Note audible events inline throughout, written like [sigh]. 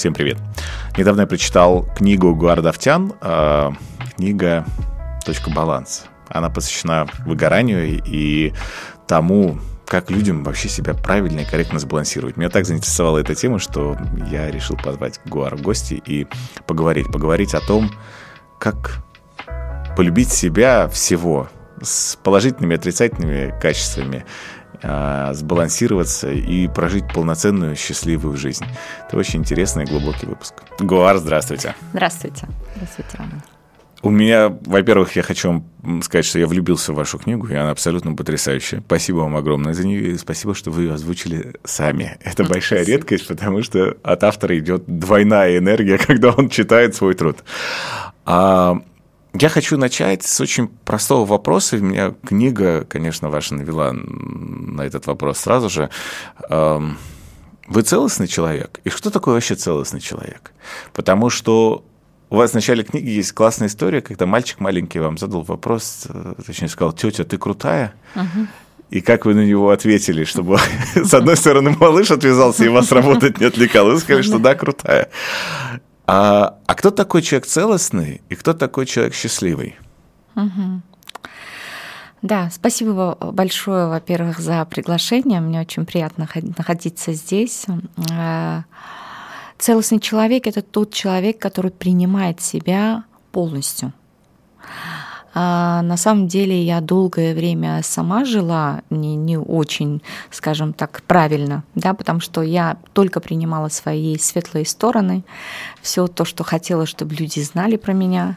Всем привет. Недавно я прочитал книгу Гуардовтян, э, книга «Точка баланса». Она посвящена выгоранию и тому, как людям вообще себя правильно и корректно сбалансировать. Меня так заинтересовала эта тема, что я решил позвать Гуар в гости и поговорить. Поговорить о том, как полюбить себя всего с положительными и отрицательными качествами, а, сбалансироваться и прожить полноценную счастливую жизнь. Это очень интересный и глубокий выпуск. Гуар, здравствуйте. Здравствуйте. Здравствуйте, Роман. У меня, во-первых, я хочу вам сказать, что я влюбился в вашу книгу, и она абсолютно потрясающая. Спасибо вам огромное за нее, и спасибо, что вы ее озвучили сами. [laughs] Это большая спасибо. редкость, потому что от автора идет двойная энергия, [laughs] когда он читает свой труд. А я хочу начать с очень простого вопроса. У меня книга, конечно, ваша навела на этот вопрос сразу же. Эм, вы целостный человек? И что такое вообще целостный человек? Потому что у вас в начале книги есть классная история, когда мальчик маленький вам задал вопрос, э, точнее сказал, тетя, ты крутая? Угу. И как вы на него ответили, чтобы, [laughs] с одной стороны, малыш отвязался и вас работать не отвлекал, вы сказали, что да, крутая. А, а кто такой человек целостный и кто такой человек счастливый? Угу. Да, спасибо большое, во-первых, за приглашение. Мне очень приятно находиться здесь. Э, целостный человек – это тот человек, который принимает себя полностью. А, на самом деле я долгое время сама жила не, не очень, скажем так, правильно, да, потому что я только принимала свои светлые стороны, все то, что хотела, чтобы люди знали про меня.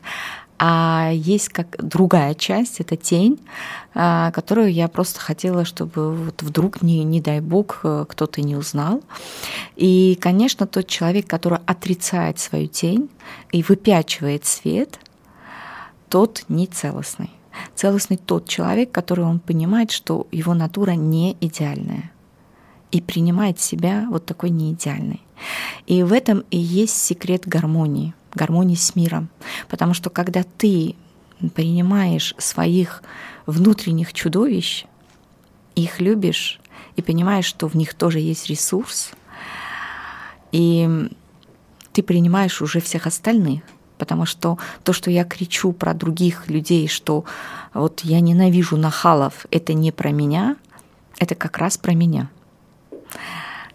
А есть как другая часть, это тень, а, которую я просто хотела, чтобы вот вдруг, не, не дай бог, э, кто-то не узнал. И, конечно, тот человек, который отрицает свою тень и выпячивает свет, тот не целостный. Целостный тот человек, который он понимает, что его натура не идеальная и принимает себя вот такой неидеальной. И в этом и есть секрет гармонии, гармонии с миром. Потому что когда ты принимаешь своих внутренних чудовищ, их любишь и понимаешь, что в них тоже есть ресурс, и ты принимаешь уже всех остальных, потому что то, что я кричу про других людей, что вот я ненавижу нахалов, это не про меня, это как раз про меня.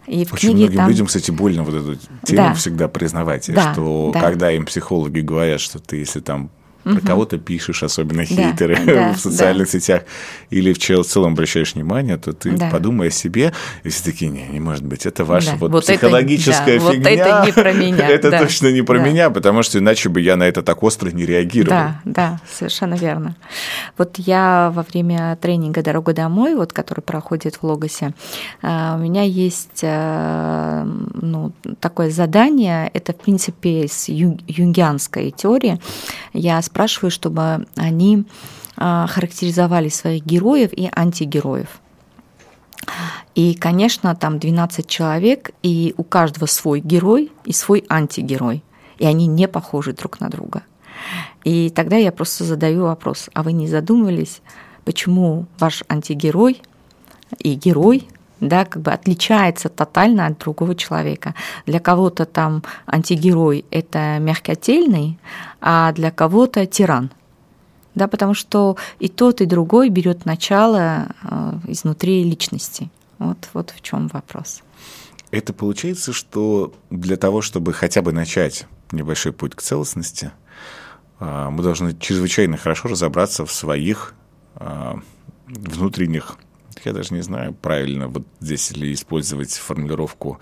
И в Очень книге многим там... людям, кстати, больно вот эту тему да. всегда признавать, да, что да. когда им психологи говорят, что ты, если там про угу. кого-то пишешь, особенно хейтеры да, [laughs] в социальных да. сетях, или в целом обращаешь внимание, то ты да. подумай о себе, и все такие, не, не может быть, это ваша да. вот, вот психологическая это, фигня. Вот это не про меня. [laughs] это да. точно не про да. меня, потому что иначе бы я на это так остро не реагировал. Да, да, совершенно верно. Вот я во время тренинга «Дорога домой», вот, который проходит в Логосе, э, у меня есть э, ну, такое задание, это, в принципе, с юнгианской теории. Я спрашиваю, чтобы они а, характеризовали своих героев и антигероев. И, конечно, там 12 человек, и у каждого свой герой и свой антигерой. И они не похожи друг на друга. И тогда я просто задаю вопрос, а вы не задумывались, почему ваш антигерой и герой да, как бы отличается тотально от другого человека. Для кого-то там антигерой – это мягкотельный, а для кого-то тиран. Да, потому что и тот, и другой берет начало э, изнутри личности. Вот, вот в чем вопрос. Это получается, что для того, чтобы хотя бы начать небольшой путь к целостности, э, мы должны чрезвычайно хорошо разобраться в своих э, внутренних я даже не знаю, правильно вот здесь ли использовать формулировку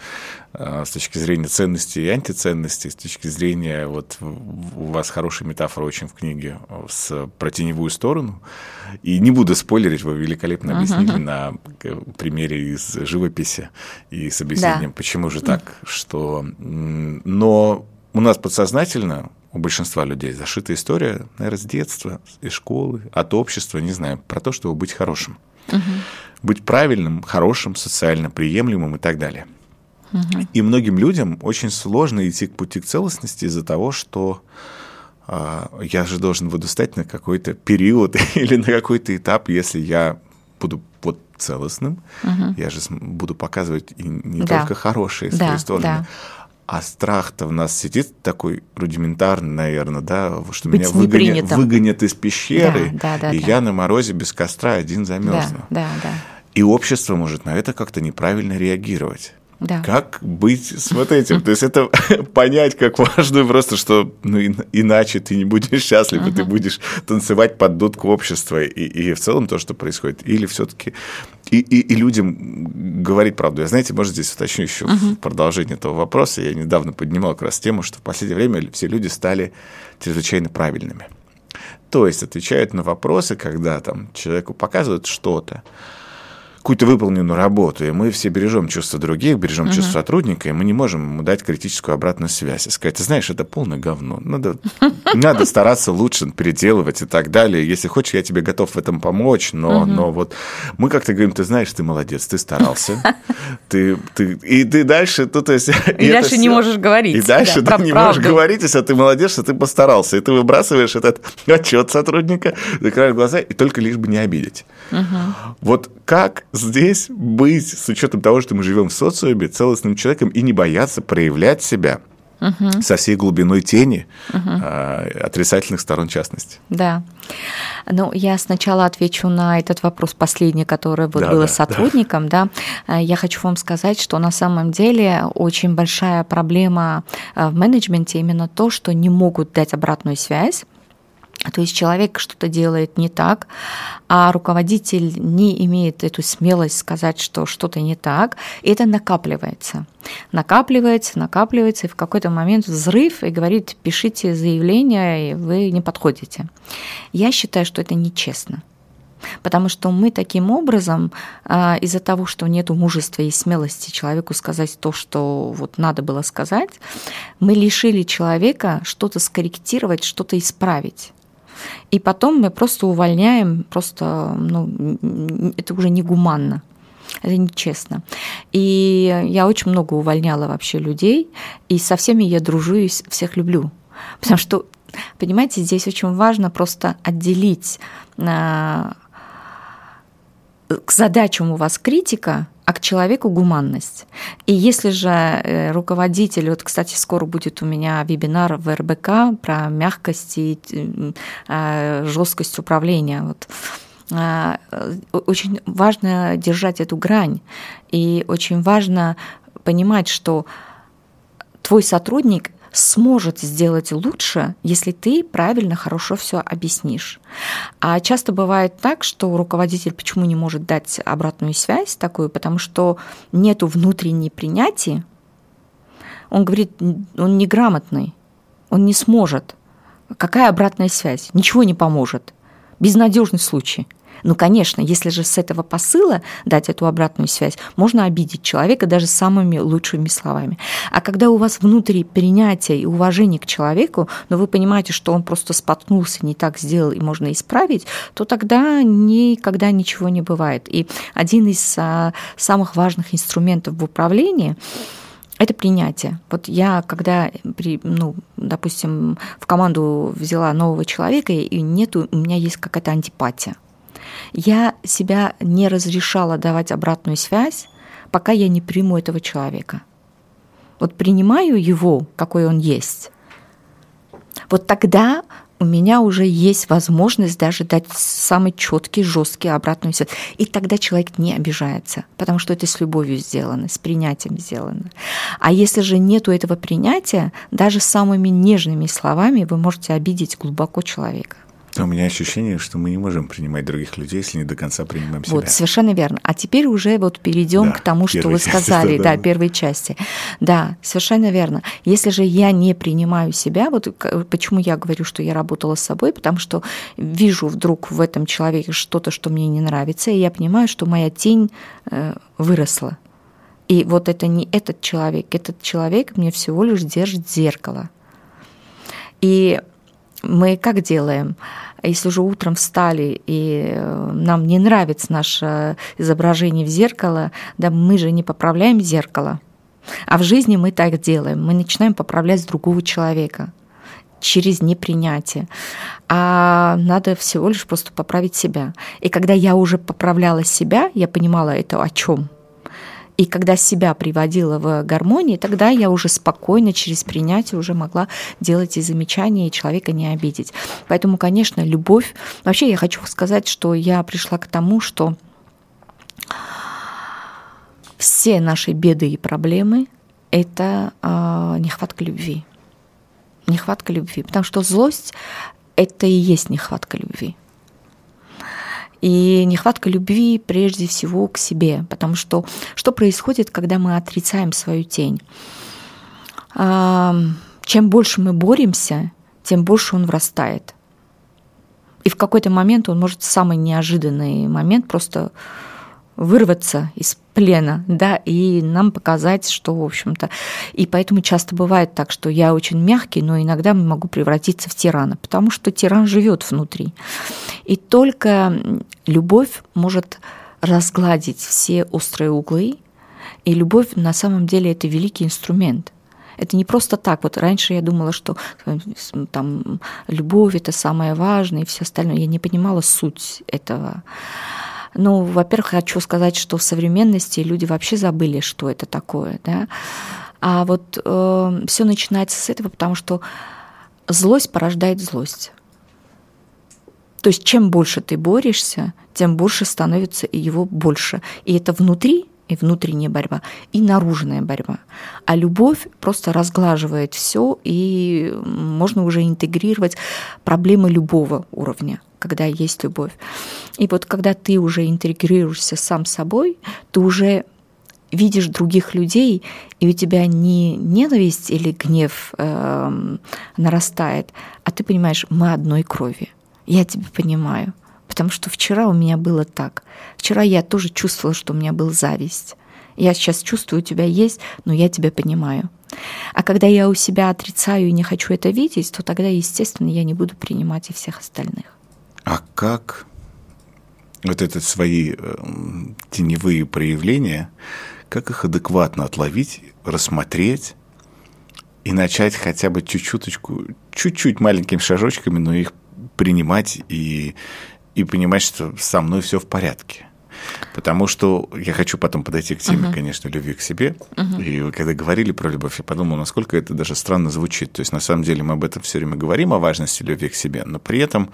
э, с точки зрения ценностей и антиценностей, с точки зрения, вот у вас хорошая метафора очень в книге с про теневую сторону. И не буду спойлерить, вы великолепно объяснили uh-huh. на примере из живописи и с объяснением, да. почему же так, что... Но у нас подсознательно у большинства людей зашита история, наверное, с детства, из школы, от общества, не знаю, про то, чтобы быть хорошим. Угу быть правильным, хорошим, социально приемлемым и так далее. Угу. И многим людям очень сложно идти к пути к целостности из-за того, что э, я же должен буду стать на какой-то период [laughs] или на какой-то этап, если я буду вот целостным, угу. я же буду показывать и не да. только хорошие свои да, стороны. Да. А страх-то в нас сидит такой рудиментарный, наверное, да, что Быть меня выгонят, выгонят из пещеры, да, да, да, и да. я на морозе без костра один замерзну. Да, да, да. И общество может на это как-то неправильно реагировать. Да. Как быть с вот этим? То есть это [laughs] понять, как важно просто, что ну, иначе ты не будешь счастлив, uh-huh. ты будешь танцевать под дудку общества и, и в целом то, что происходит. Или все-таки и, и, и людям говорить правду. Я, знаете, может, здесь уточню еще uh-huh. продолжение этого вопроса. Я недавно поднимал как раз тему, что в последнее время все люди стали чрезвычайно правильными. То есть отвечают на вопросы, когда там человеку показывают что-то, какую-то выполненную работу, и мы все бережем чувства других, бережем uh-huh. чувства сотрудника, и мы не можем ему дать критическую обратную связь и сказать, ты знаешь, это полное говно, надо, надо стараться лучше переделывать и так далее. Если хочешь, я тебе готов в этом помочь, но, но вот мы как-то говорим, ты знаешь, ты молодец, ты старался, [laughs] ты, ты, и ты дальше, ну, то есть... И, [laughs] и дальше не можешь говорить. И дальше да, ты не правду. можешь говорить, если ты молодец, что ты постарался, и ты выбрасываешь этот отчет сотрудника, закрываешь глаза, и только лишь бы не обидеть. Вот как здесь быть с учетом того, что мы живем в социуме, целостным человеком и не бояться проявлять себя угу. со всей глубиной тени угу. отрицательных сторон частности. Да. Ну, я сначала отвечу на этот вопрос последний, который вот да, был да, сотрудником. Да. да. Я хочу вам сказать, что на самом деле очень большая проблема э, в менеджменте именно то, что не могут дать обратную связь то есть человек что-то делает не так, а руководитель не имеет эту смелость сказать, что что-то не так, и это накапливается. Накапливается, накапливается, и в какой-то момент взрыв, и говорит, пишите заявление, и вы не подходите. Я считаю, что это нечестно. Потому что мы таким образом, а, из-за того, что нет мужества и смелости человеку сказать то, что вот надо было сказать, мы лишили человека что-то скорректировать, что-то исправить. И потом мы просто увольняем, просто, ну, это уже негуманно. Это нечестно. И я очень много увольняла вообще людей, и со всеми я дружу и всех люблю. Потому что, понимаете, здесь очень важно просто отделить а, к задачам у вас критика, а к человеку гуманность. И если же э, руководитель, вот, кстати, скоро будет у меня вебинар в РБК про мягкость и э, жесткость управления. Вот. А, очень важно держать эту грань, и очень важно понимать, что твой сотрудник сможет сделать лучше, если ты правильно, хорошо все объяснишь. А часто бывает так, что руководитель почему не может дать обратную связь такую, потому что нету внутренней принятия. Он говорит, он неграмотный, он не сможет. Какая обратная связь? Ничего не поможет. Безнадежный случай. Ну, конечно, если же с этого посыла дать эту обратную связь, можно обидеть человека даже самыми лучшими словами. А когда у вас внутри принятие и уважение к человеку, но вы понимаете, что он просто споткнулся, не так сделал и можно исправить, то тогда никогда ничего не бывает. И один из а, самых важных инструментов в управлении это принятие. Вот я, когда, при, ну, допустим, в команду взяла нового человека, и нету, у меня есть какая-то антипатия я себя не разрешала давать обратную связь, пока я не приму этого человека. Вот принимаю его, какой он есть. Вот тогда у меня уже есть возможность даже дать самый четкий, жесткий обратную связь. И тогда человек не обижается, потому что это с любовью сделано, с принятием сделано. А если же нету этого принятия, даже самыми нежными словами вы можете обидеть глубоко человека. У меня ощущение, что мы не можем принимать других людей, если не до конца принимаем себя. Вот, совершенно верно. А теперь уже вот перейдем да, к тому, что вы сказали, части, да, да, первой части. Да, совершенно верно. Если же я не принимаю себя, вот почему я говорю, что я работала с собой, потому что вижу вдруг в этом человеке что-то, что мне не нравится, и я понимаю, что моя тень э, выросла. И вот это не этот человек, этот человек мне всего лишь держит зеркало. И мы как делаем? Если уже утром встали, и э, нам не нравится наше изображение в зеркало, да мы же не поправляем зеркало. А в жизни мы так делаем. Мы начинаем поправлять другого человека через непринятие. А надо всего лишь просто поправить себя. И когда я уже поправляла себя, я понимала это о чем. И когда себя приводила в гармонии, тогда я уже спокойно через принятие уже могла делать и замечания, и человека не обидеть. Поэтому, конечно, любовь... Вообще я хочу сказать, что я пришла к тому, что все наши беды и проблемы – это э, нехватка любви. Нехватка любви. Потому что злость – это и есть нехватка любви. И нехватка любви прежде всего к себе, потому что что происходит, когда мы отрицаем свою тень? Чем больше мы боремся, тем больше он врастает. И в какой-то момент он может в самый неожиданный момент просто вырваться из плена, да, и нам показать, что, в общем-то, и поэтому часто бывает так, что я очень мягкий, но иногда могу превратиться в тирана, потому что тиран живет внутри. И только любовь может разгладить все острые углы, и любовь на самом деле это великий инструмент. Это не просто так. Вот раньше я думала, что там любовь это самое важное и все остальное. Я не понимала суть этого. Ну, во-первых, хочу сказать, что в современности люди вообще забыли, что это такое, да. А вот э, все начинается с этого, потому что злость порождает злость. То есть чем больше ты борешься, тем больше становится и его больше. И это внутри и внутренняя борьба, и наружная борьба. А любовь просто разглаживает все, и можно уже интегрировать проблемы любого уровня когда есть любовь. И вот когда ты уже интегрируешься сам собой, ты уже видишь других людей, и у тебя не ненависть или гнев э, нарастает, а ты понимаешь, мы одной крови. Я тебя понимаю. Потому что вчера у меня было так. Вчера я тоже чувствовала, что у меня была зависть. Я сейчас чувствую, у тебя есть, но я тебя понимаю. А когда я у себя отрицаю и не хочу это видеть, то тогда, естественно, я не буду принимать и всех остальных. А как вот это свои э, теневые проявления, как их адекватно отловить, рассмотреть и начать хотя бы чуть-чуточку, чуть-чуть маленькими шажочками, но их принимать и, и понимать, что со мной все в порядке. Потому что я хочу потом подойти к теме, uh-huh. конечно, любви к себе. Uh-huh. И когда говорили про любовь, я подумал, насколько это даже странно звучит. То есть, на самом деле, мы об этом все время говорим, о важности любви к себе, но при этом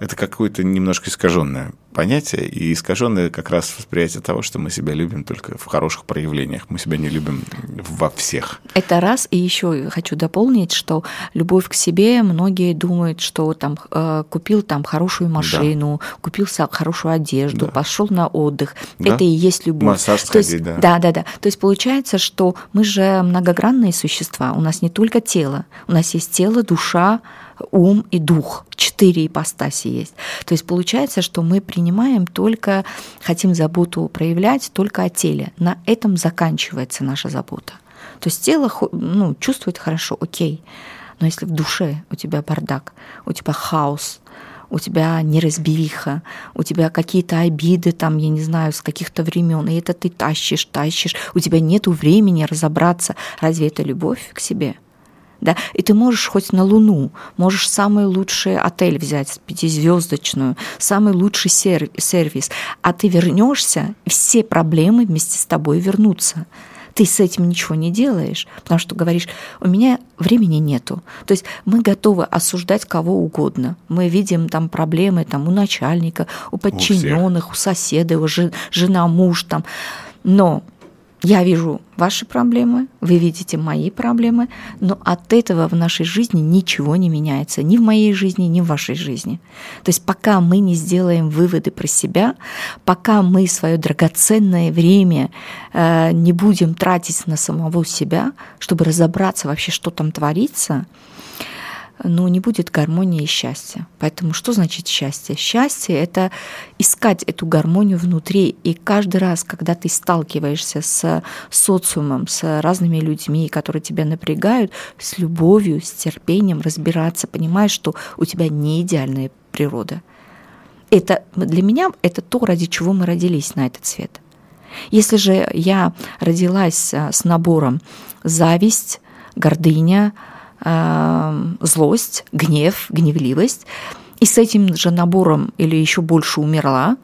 это какое-то немножко искаженное понятие, и искаженное как раз восприятие того, что мы себя любим только в хороших проявлениях, мы себя не любим во всех. Это раз, и еще хочу дополнить, что любовь к себе, многие думают, что там э, купил там хорошую машину, да. купил хорошую одежду, да. пошел на отдых, да. это и есть любовь. Массаж То есть, да. Да, да, да. То есть получается, что мы же многогранные существа, у нас не только тело, у нас есть тело, душа, ум и дух. Четыре ипостаси есть. То есть получается, что мы принимаем только, хотим заботу проявлять только о теле. На этом заканчивается наша забота. То есть тело ну, чувствует хорошо, окей. Но если в душе у тебя бардак, у тебя хаос, у тебя неразбериха, у тебя какие-то обиды там, я не знаю, с каких-то времен, и это ты тащишь, тащишь, у тебя нет времени разобраться, разве это любовь к себе? Да, и ты можешь хоть на Луну, можешь самый лучший отель взять, пятизвездочную, самый лучший сервис, а ты вернешься, все проблемы вместе с тобой вернутся ты с этим ничего не делаешь, потому что говоришь, у меня времени нету. То есть мы готовы осуждать кого угодно. Мы видим там проблемы там, у начальника, у подчиненных, у, у соседа, у жена, муж там. Но я вижу ваши проблемы, вы видите мои проблемы, но от этого в нашей жизни ничего не меняется, ни в моей жизни, ни в вашей жизни. То есть пока мы не сделаем выводы про себя, пока мы свое драгоценное время э, не будем тратить на самого себя, чтобы разобраться вообще, что там творится, но не будет гармонии и счастья. Поэтому что значит счастье? Счастье — это искать эту гармонию внутри. И каждый раз, когда ты сталкиваешься с социумом, с разными людьми, которые тебя напрягают, с любовью, с терпением разбираться, понимаешь, что у тебя не идеальная природа. Это для меня это то, ради чего мы родились на этот свет. Если же я родилась а, с набором зависть, гордыня, злость, гнев, гневливость, и с этим же набором или еще больше умерла,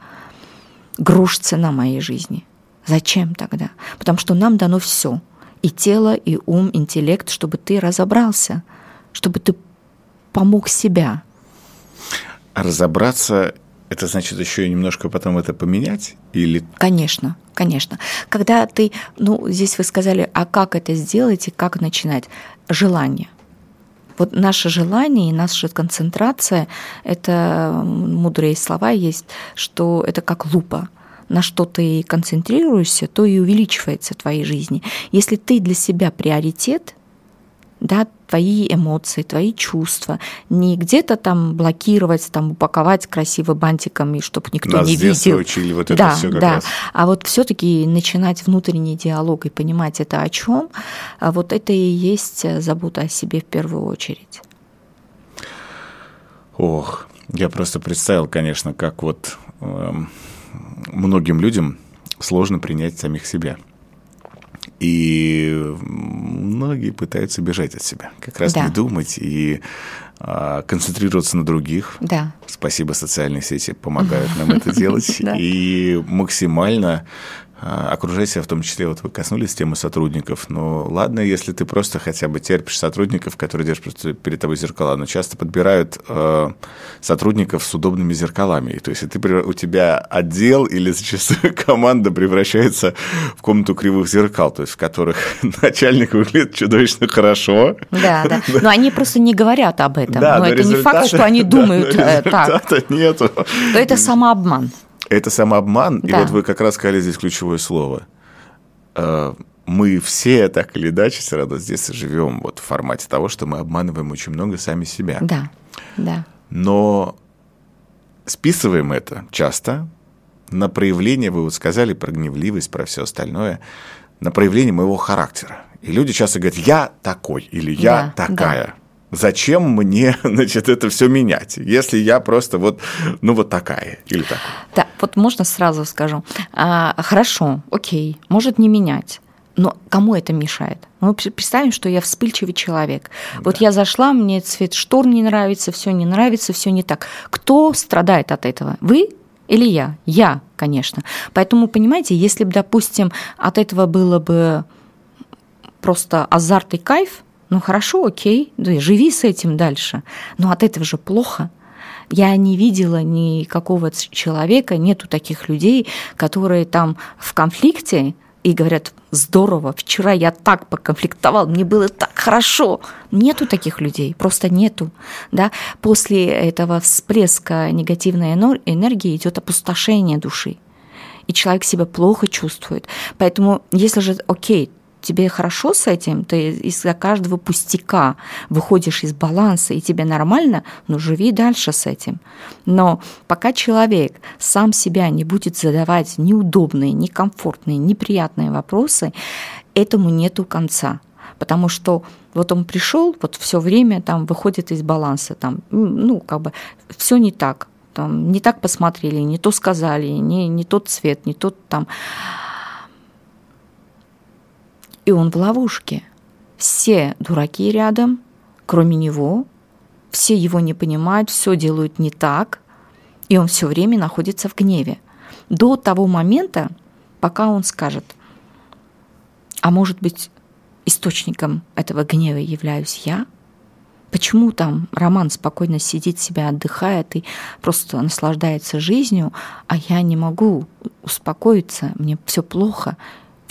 грош цена моей жизни. Зачем тогда? Потому что нам дано все. И тело, и ум, интеллект, чтобы ты разобрался, чтобы ты помог себя. Разобраться это значит еще и немножко потом это поменять? Или... Конечно, конечно. Когда ты, ну, здесь вы сказали, а как это сделать и как начинать? Желание. Вот наше желание и наша концентрация, это мудрые слова есть, что это как лупа на что ты концентрируешься, то и увеличивается в твоей жизни. Если ты для себя приоритет, да, твои эмоции, твои чувства, не где-то там блокировать, там упаковать красиво бантиком, и чтобы никто Нас не видел. учили вот это да, все да. раз. А вот все-таки начинать внутренний диалог и понимать это о чем, а вот это и есть забота о себе в первую очередь. Ох, я просто представил, конечно, как вот эм, многим людям сложно принять самих себя. И многие пытаются бежать от себя, как раз Да. не думать и а, концентрироваться на других. Да. Спасибо, социальные сети помогают нам это [laughs] делать. И максимально а, окружать себя, в том числе, вот вы коснулись темы сотрудников. Ну, ладно, если ты просто хотя бы терпишь сотрудников, которые держат перед тобой зеркала, но часто подбирают э, сотрудников с удобными зеркалами. То есть, ты, у тебя отдел или зачастую [laughs] команда превращается в комнату кривых зеркал, то есть, в которых [laughs] начальник выглядит чудовищно хорошо, Да, [laughs] да. Но они просто не говорят об этом. да, Но но это не факт, что они да, думают но э, так. результата нету. То это самообман. Это самообман, и Да. вот вы как раз сказали здесь ключевое слово. Э, Мы все так или иначе все равно здесь живем вот в формате того, что мы обманываем очень много сами себя. Да, да. Но списываем это часто на проявление, вы вот сказали про гневливость, про все остальное, на проявление моего характера. И люди часто говорят, я такой или я Да, такая. Зачем мне, [laughs] значит, это все менять, если я просто вот, ну вот такая или такой? Да, вот можно сразу скажу. А, хорошо, окей, может не менять. Но кому это мешает? Мы пр- представим, что я вспыльчивый человек. Вот я зашла, мне цвет штор не нравится, все не нравится, все не так. Кто страдает от этого? Вы или я? Я, конечно. Поэтому, понимаете, если бы, допустим, от этого было бы просто азарт и кайф, ну хорошо, окей, да, живи с этим дальше. Но от этого же плохо. Я не видела никакого человека, нету таких людей, которые там в конфликте и говорят, здорово, вчера я так поконфликтовал, мне было так хорошо. Нету таких людей, просто нету. Да? После этого всплеска негативной энергии идет опустошение души и человек себя плохо чувствует. Поэтому, если же, окей, тебе хорошо с этим, ты из-за каждого пустяка выходишь из баланса, и тебе нормально, ну живи дальше с этим. Но пока человек сам себя не будет задавать неудобные, некомфортные, неприятные вопросы, этому нету конца. Потому что вот он пришел, вот все время там выходит из баланса, там, ну, как бы все не так, там, не так посмотрели, не то сказали, не, не тот цвет, не тот там. И он в ловушке. Все дураки рядом, кроме него, все его не понимают, все делают не так, и он все время находится в гневе. До того момента, пока он скажет, а может быть, источником этого гнева являюсь я? Почему там Роман спокойно сидит себя, отдыхает и просто наслаждается жизнью, а я не могу успокоиться, мне все плохо.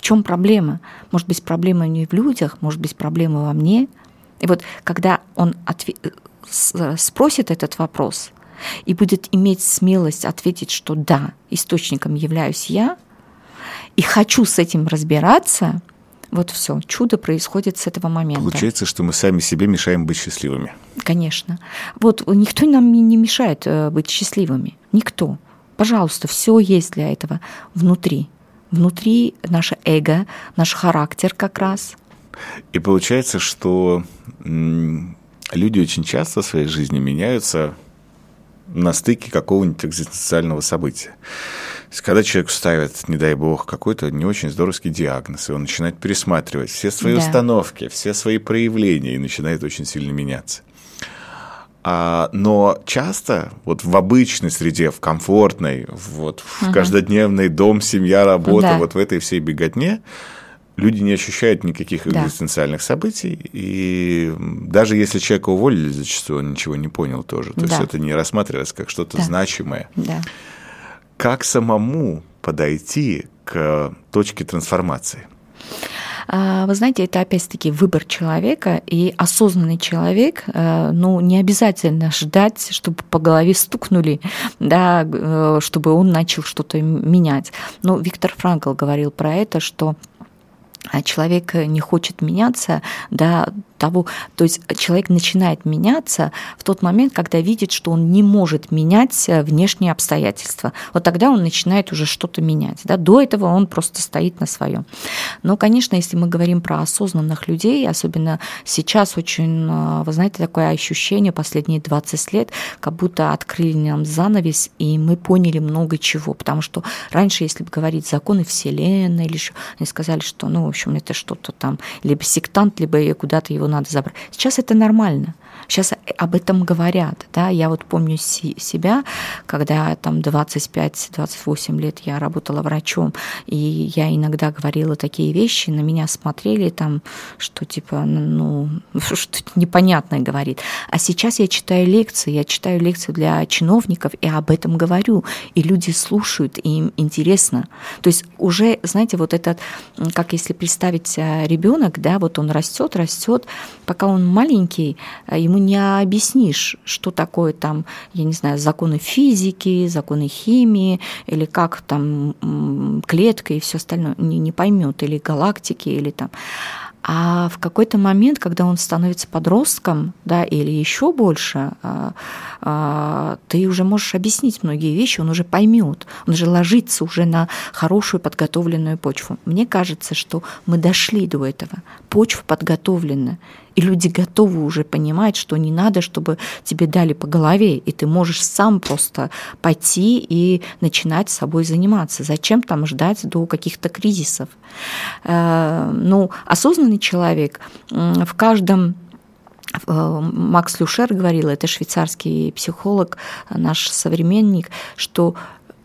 В чем проблема? Может быть, проблема не в людях, может быть, проблема во мне. И вот когда он отве- с- спросит этот вопрос и будет иметь смелость ответить, что да, источником являюсь я, и хочу с этим разбираться, вот все, чудо происходит с этого момента. Получается, что мы сами себе мешаем быть счастливыми. Конечно. Вот никто нам не не мешает э, быть счастливыми. Никто. Пожалуйста, все есть для этого внутри. Внутри наше эго, наш характер как раз. И получается, что люди очень часто в своей жизни меняются на стыке какого-нибудь экзистенциального события. То есть, когда человек ставит, не дай бог, какой-то не очень здоровский диагноз, и он начинает пересматривать все свои Да. установки, все свои проявления, и начинает очень сильно меняться. А, но часто вот в обычной среде, в комфортной, вот в угу. каждодневный дом, семья, работа, да. вот в этой всей беготне, люди не ощущают никаких да. экзистенциальных событий, и даже если человека уволили, зачастую он ничего не понял тоже. То да. есть это не рассматривается как что-то да. значимое. Да. Как самому подойти к точке трансформации? А, вы знаете, это опять-таки выбор человека, и осознанный человек, э, ну, не обязательно ждать, чтобы по голове стукнули, да, э, чтобы он начал что-то менять. Но Виктор Франкл говорил про это, что а человек не хочет меняться до того, то есть человек начинает меняться в тот момент, когда видит, что он не может менять внешние обстоятельства. Вот тогда он начинает уже что-то менять. Да? До этого он просто стоит на своем. Но, конечно, если мы говорим про осознанных людей, особенно сейчас очень, вы знаете, такое ощущение последние 20 лет, как будто открыли нам занавес, и мы поняли много чего. Потому что раньше, если бы говорить законы Вселенной, или они сказали, что, ну, в общем, это что-то там, либо сектант, либо куда-то его надо забрать. Сейчас это нормально. Сейчас об этом говорят. Да? Я вот помню себя, когда там 25-28 лет я работала врачом, и я иногда говорила такие вещи, на меня смотрели там, что типа, ну, [laughs] что непонятное говорит. А сейчас я читаю лекции, я читаю лекции для чиновников, и об этом говорю, и люди слушают, и им интересно. То есть уже, знаете, вот этот, как если представить э, ребенок, да, вот он растет, растет, пока он маленький, э, ему не объяснишь, что такое там, я не знаю, законы физики, законы химии, или как там клетка и все остальное, не, не поймет, или галактики, или там. А в какой-то момент, когда он становится подростком, да, или еще больше, а, а, ты уже можешь объяснить многие вещи, он уже поймет, он уже ложится уже на хорошую подготовленную почву. Мне кажется, что мы дошли до этого. Почва подготовлена, и люди готовы уже понимать, что не надо, чтобы тебе дали по голове, и ты можешь сам просто пойти и начинать с собой заниматься. Зачем там ждать до каких-то кризисов? Э, ну, осознанный человек в каждом э, Макс Люшер говорил, это швейцарский психолог, наш современник, что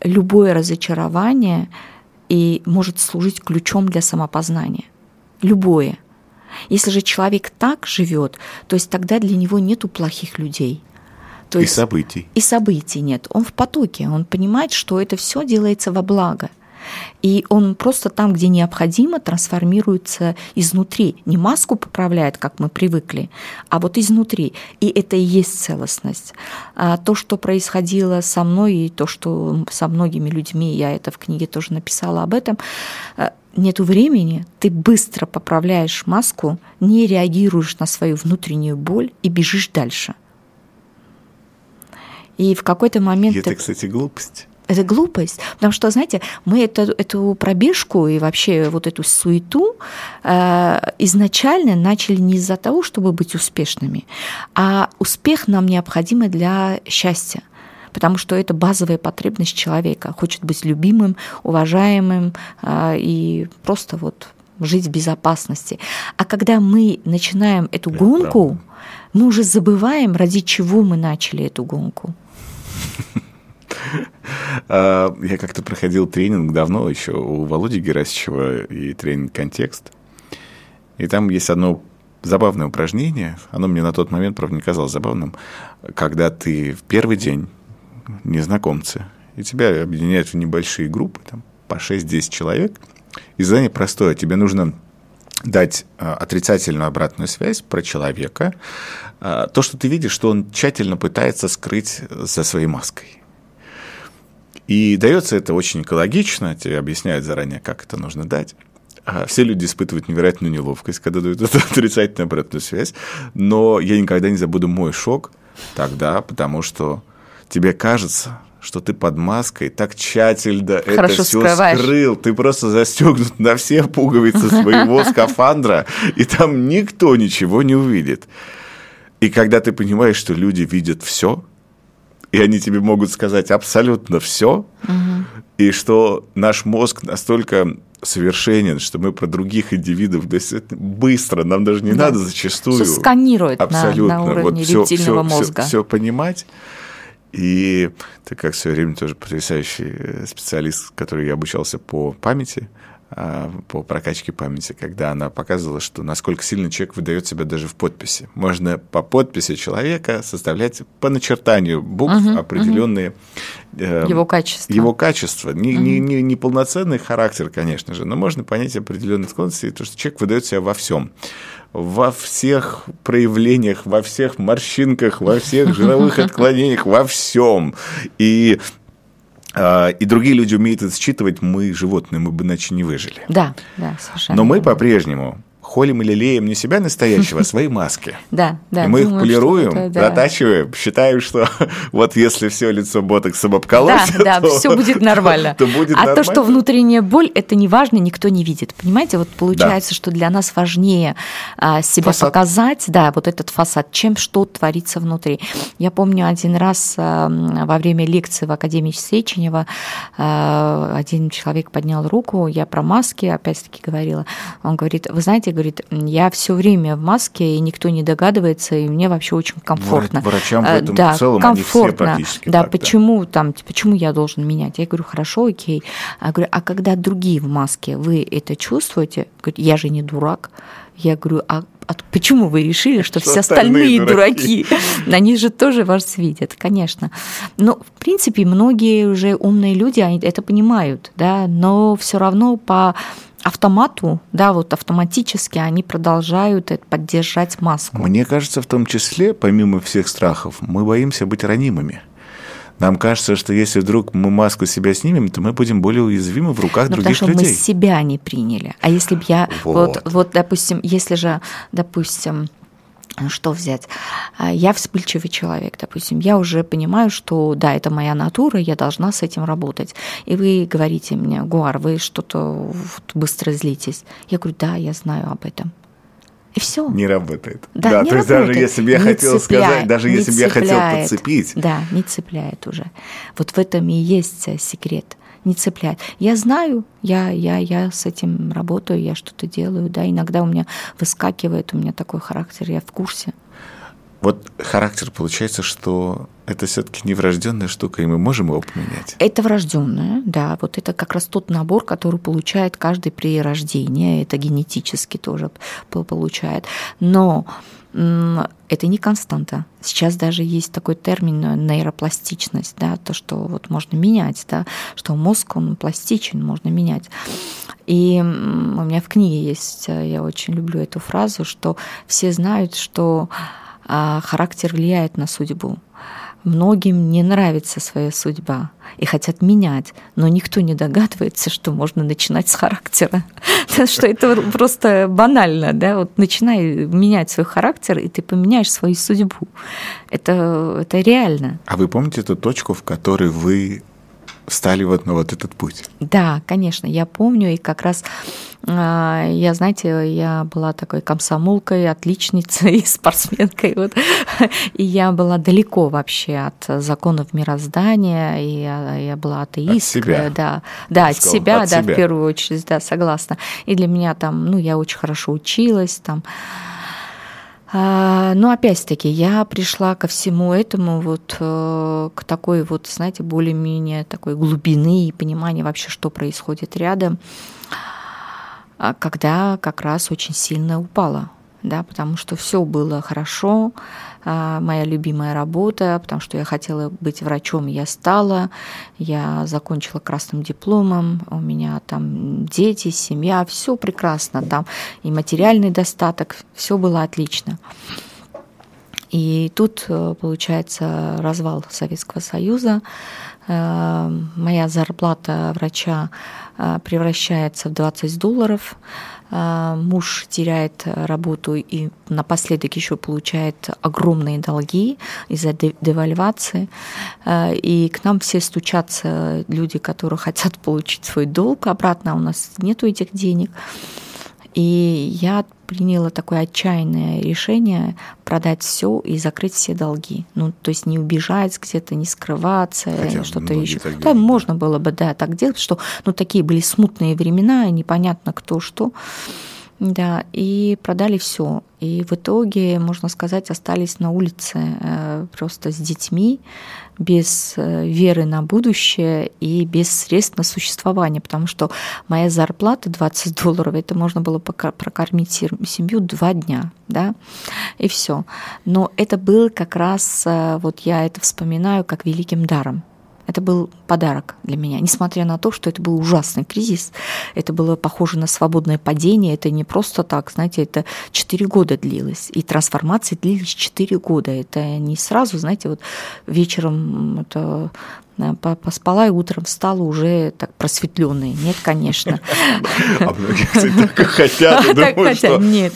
любое разочарование и может служить ключом для самопознания. Любое – если же человек так живет, то есть тогда для него нету плохих людей. То и есть, событий. И событий нет. Он в потоке, он понимает, что это все делается во благо. И он просто там, где необходимо, трансформируется изнутри. Не маску поправляет, как мы привыкли, а вот изнутри. И это и есть целостность. А то, что происходило со мной, и то, что со многими людьми, я это в книге тоже написала об этом, э, нету времени, ты быстро поправляешь маску, не реагируешь на свою внутреннюю боль и бежишь дальше. И в какой-то момент... Это, кстати, глупость. Это глупость, потому что, знаете, мы эту, эту пробежку и вообще вот эту суету э, изначально начали не из-за того, чтобы быть успешными, а успех нам необходим для счастья потому что это базовая потребность человека. Хочет быть любимым, уважаемым э, и просто вот жить в безопасности. А когда мы начинаем эту гонку, мы уже забываем, ради чего мы начали эту гонку. [laughs] А, я как-то проходил тренинг давно еще у Володи Герасичева и тренинг «Контекст». И там есть одно забавное упражнение, оно мне на тот момент, правда, не казалось забавным, когда ты в первый день незнакомцы, и тебя объединяют в небольшие группы, там, по 6-10 человек, и задание простое, тебе нужно дать а, отрицательную обратную связь про человека, а, то, что ты видишь, что он тщательно пытается скрыть за своей маской. И дается это очень экологично, тебе объясняют заранее, как это нужно дать. А все люди испытывают невероятную неловкость, когда дают эту [laughs] отрицательную обратную связь. Но я никогда не забуду мой шок тогда, потому что тебе кажется, что ты под маской так тщательно Хорошо это все скрываешь. скрыл. Ты просто застегнут на все пуговицы своего [laughs] скафандра, и там никто ничего не увидит. И когда ты понимаешь, что люди видят все, и они тебе могут сказать абсолютно все, угу. и что наш мозг настолько совершенен, что мы про других индивидов то есть быстро, нам даже не да. надо зачастую все сканирует абсолютно на, на уровне вот рептильного все, мозга. Все, все понимать. И ты как все время тоже потрясающий э, специалист, который я обучался по памяти, по прокачке памяти, когда она показывала, что насколько сильно человек выдает себя даже в подписи. Можно по подписи человека составлять по начертанию букв угу, определенные угу. э, его качества. Его качества. Не, угу. не, не, не полноценный характер, конечно же, но можно понять определенные склонности, то, что человек выдает себя во всем во всех проявлениях, во всех морщинках, во всех жировых [laughs] отклонениях, во всем. И а, и другие люди умеют это считывать, мы животные, мы бы иначе не выжили. Да, да, совершенно. Но мы по-прежнему холим или леем не себя настоящего, а [laughs] свои маски. Да, да. И мы их полируем, затачиваем, считаем, что [laughs] вот если все лицо ботоксом обколоть, да, да, [laughs] все будет нормально. То будет а то, что внутренняя боль, это не важно, никто не видит. Понимаете, вот получается, что для нас важнее а, себя показать, да, вот этот фасад, чем что творится внутри. Я помню один раз а, во время лекции в Академии Сеченева один человек поднял руку, я про маски опять-таки говорила. Он говорит, вы знаете, говорит, я все время в маске, и никто не догадывается, и мне вообще очень комфортно. Врачам в э, этом да, в целом комфортно. они все практически Да, так, почему да. там, почему я должен менять? Я говорю, хорошо, окей. Я говорю, а когда другие в маске, вы это чувствуете? Говорит, я же не дурак. Я говорю, а почему вы решили, что, что все остальные, остальные дураки? дураки? [laughs] Они же тоже вас видят, конечно. Но, в принципе, многие уже умные люди они это понимают, да, но все равно по автомату, да, вот автоматически они продолжают поддержать маску. Мне кажется, в том числе, помимо всех страхов, мы боимся быть ранимыми. Нам кажется, что если вдруг мы маску себя снимем, то мы будем более уязвимы в руках Но других потому что мы себя не приняли. А если бы я, вот. вот, вот, допустим, если же, допустим, что взять? А, я вспыльчивый человек, допустим. Я уже понимаю, что да, это моя натура, я должна с этим работать. И вы говорите мне, Гуар, вы что-то быстро злитесь. Я говорю, да, я знаю об этом. И все. Не работает. Да, да не то работает. есть даже если бы я не хотел цепляет, сказать, даже если бы я хотел подцепить. Да, не цепляет уже. Вот в этом и есть секрет не цепляет. Я знаю, я, я, я с этим работаю, я что-то делаю, да, иногда у меня выскакивает, у меня такой характер, я в курсе. Вот характер получается, что это все-таки не врожденная штука, и мы можем его поменять. Это врожденное, да. Вот это как раз тот набор, который получает каждый при рождении. Это генетически тоже получает. Но это не константа. Сейчас даже есть такой термин э, нейропластичность, да, то, что вот можно менять, да, что мозг, он пластичен, можно менять. И у меня в книге есть, э, я очень люблю эту фразу, что все знают, что а, характер влияет на судьбу. Многим не нравится своя судьба и хотят менять, но никто не догадывается, что можно начинать с характера. [laughs] Что это просто банально, да, вот начинай менять свой характер, и ты поменяешь свою судьбу. Это, это реально. А вы помните эту точку, в которой вы встали вот на вот этот путь? Да, конечно, я помню, и как раз а, я, знаете, я была такой комсомолкой, отличницей, [laughs] спортсменкой, вот, и я была далеко вообще от законов мироздания, и я, я была атеисткой, от себя. да, да, от сказал, себя, от да, себя. в первую очередь, да, согласна. И для меня там, ну, я очень хорошо училась, там, но опять-таки я пришла ко всему этому вот э, к такой вот, знаете, более-менее такой глубины и понимания вообще, что происходит рядом, а, когда как раз очень сильно упала да, потому что все было хорошо, а, моя любимая работа, потому что я хотела быть врачом, я стала, я закончила красным дипломом, у меня там дети, семья, все прекрасно, там и материальный достаток, все было отлично. И тут э, получается развал Советского Союза, э, моя зарплата врача э, превращается в 20 долларов, а, муж теряет работу и напоследок еще получает огромные долги из-за девальвации. А, и к нам все стучатся люди, которые [laughs] хотят получить свой долг обратно, а у нас нету этих денег. И я приняла такое отчаянное решение продать все и закрыть все долги. Ну, то есть не убежать где-то, не скрываться, что-то еще. Да, можно было бы, да, так делать, что, ну, такие были смутные времена, непонятно кто что. Да, и продали все. И в итоге, можно сказать, остались на улице э, просто с детьми, без э, веры на будущее и без средств на существование, потому что моя зарплата 20 долларов, это можно было прокормить семью два дня, да, и все. Но это был как раз, э, вот я это вспоминаю как великим даром, это был подарок для меня, несмотря на то, что это был ужасный кризис, это было похоже на свободное падение, это не просто так, знаете, это 4 года длилось, и трансформации длились 4 года, это не сразу, знаете, вот вечером это поспала и утром встала уже так просветленной. Нет, конечно. [laughs] А многие, кстати, так хотят, [laughs] думают, что нет.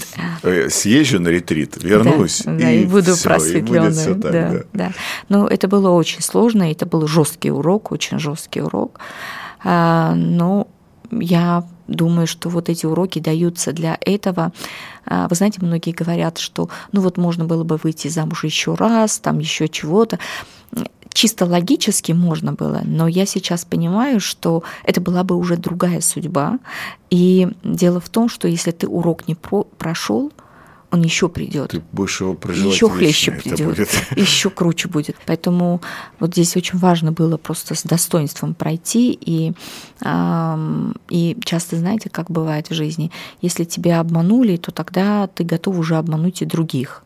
съезжу на ретрит, вернусь, и буду просветленной. Да. Но это было очень сложно, это был жесткий урок, очень жесткий урок. А, но я думаю, что вот эти уроки даются для этого. А, вы знаете, многие говорят, что ну вот можно было бы выйти замуж еще раз, там еще чего-то чисто логически можно было, но я сейчас понимаю, что это была бы уже другая судьба. И дело в том, что если ты урок не про прошел, он еще придет. Ты будешь его проживать Еще хлеще придет, [laughs] еще круче будет. Поэтому вот здесь очень важно было просто с достоинством пройти. И, и часто, знаете, как бывает в жизни, если тебя обманули, то тогда ты готов уже обмануть и других.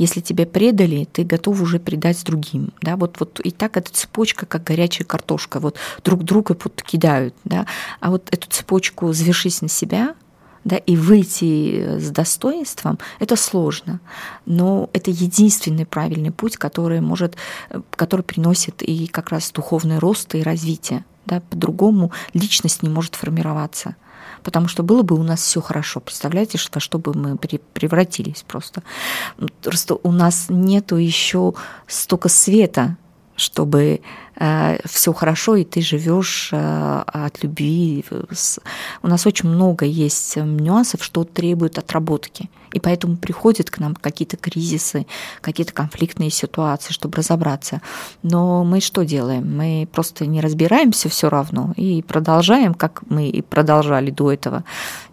Если тебя предали, ты готов уже предать другим. Да? Вот, вот и так эта цепочка, как горячая картошка, вот друг друга вот кидают. Да? А вот эту цепочку завершить на себя, да, и выйти с достоинством, это сложно. Но это единственный правильный путь, который может, который приносит и как раз духовный рост и развитие. Да, по-другому личность не может формироваться потому что было бы у нас все хорошо. Представляете, во что бы мы превратились просто. Просто у нас нету еще столько света, чтобы э, все хорошо, и ты живешь э, от любви. У нас очень много есть нюансов, что требует отработки. И поэтому приходят к нам какие-то кризисы, какие-то конфликтные ситуации, чтобы разобраться. Но мы что делаем? Мы просто не разбираемся все равно и продолжаем, как мы и продолжали до этого.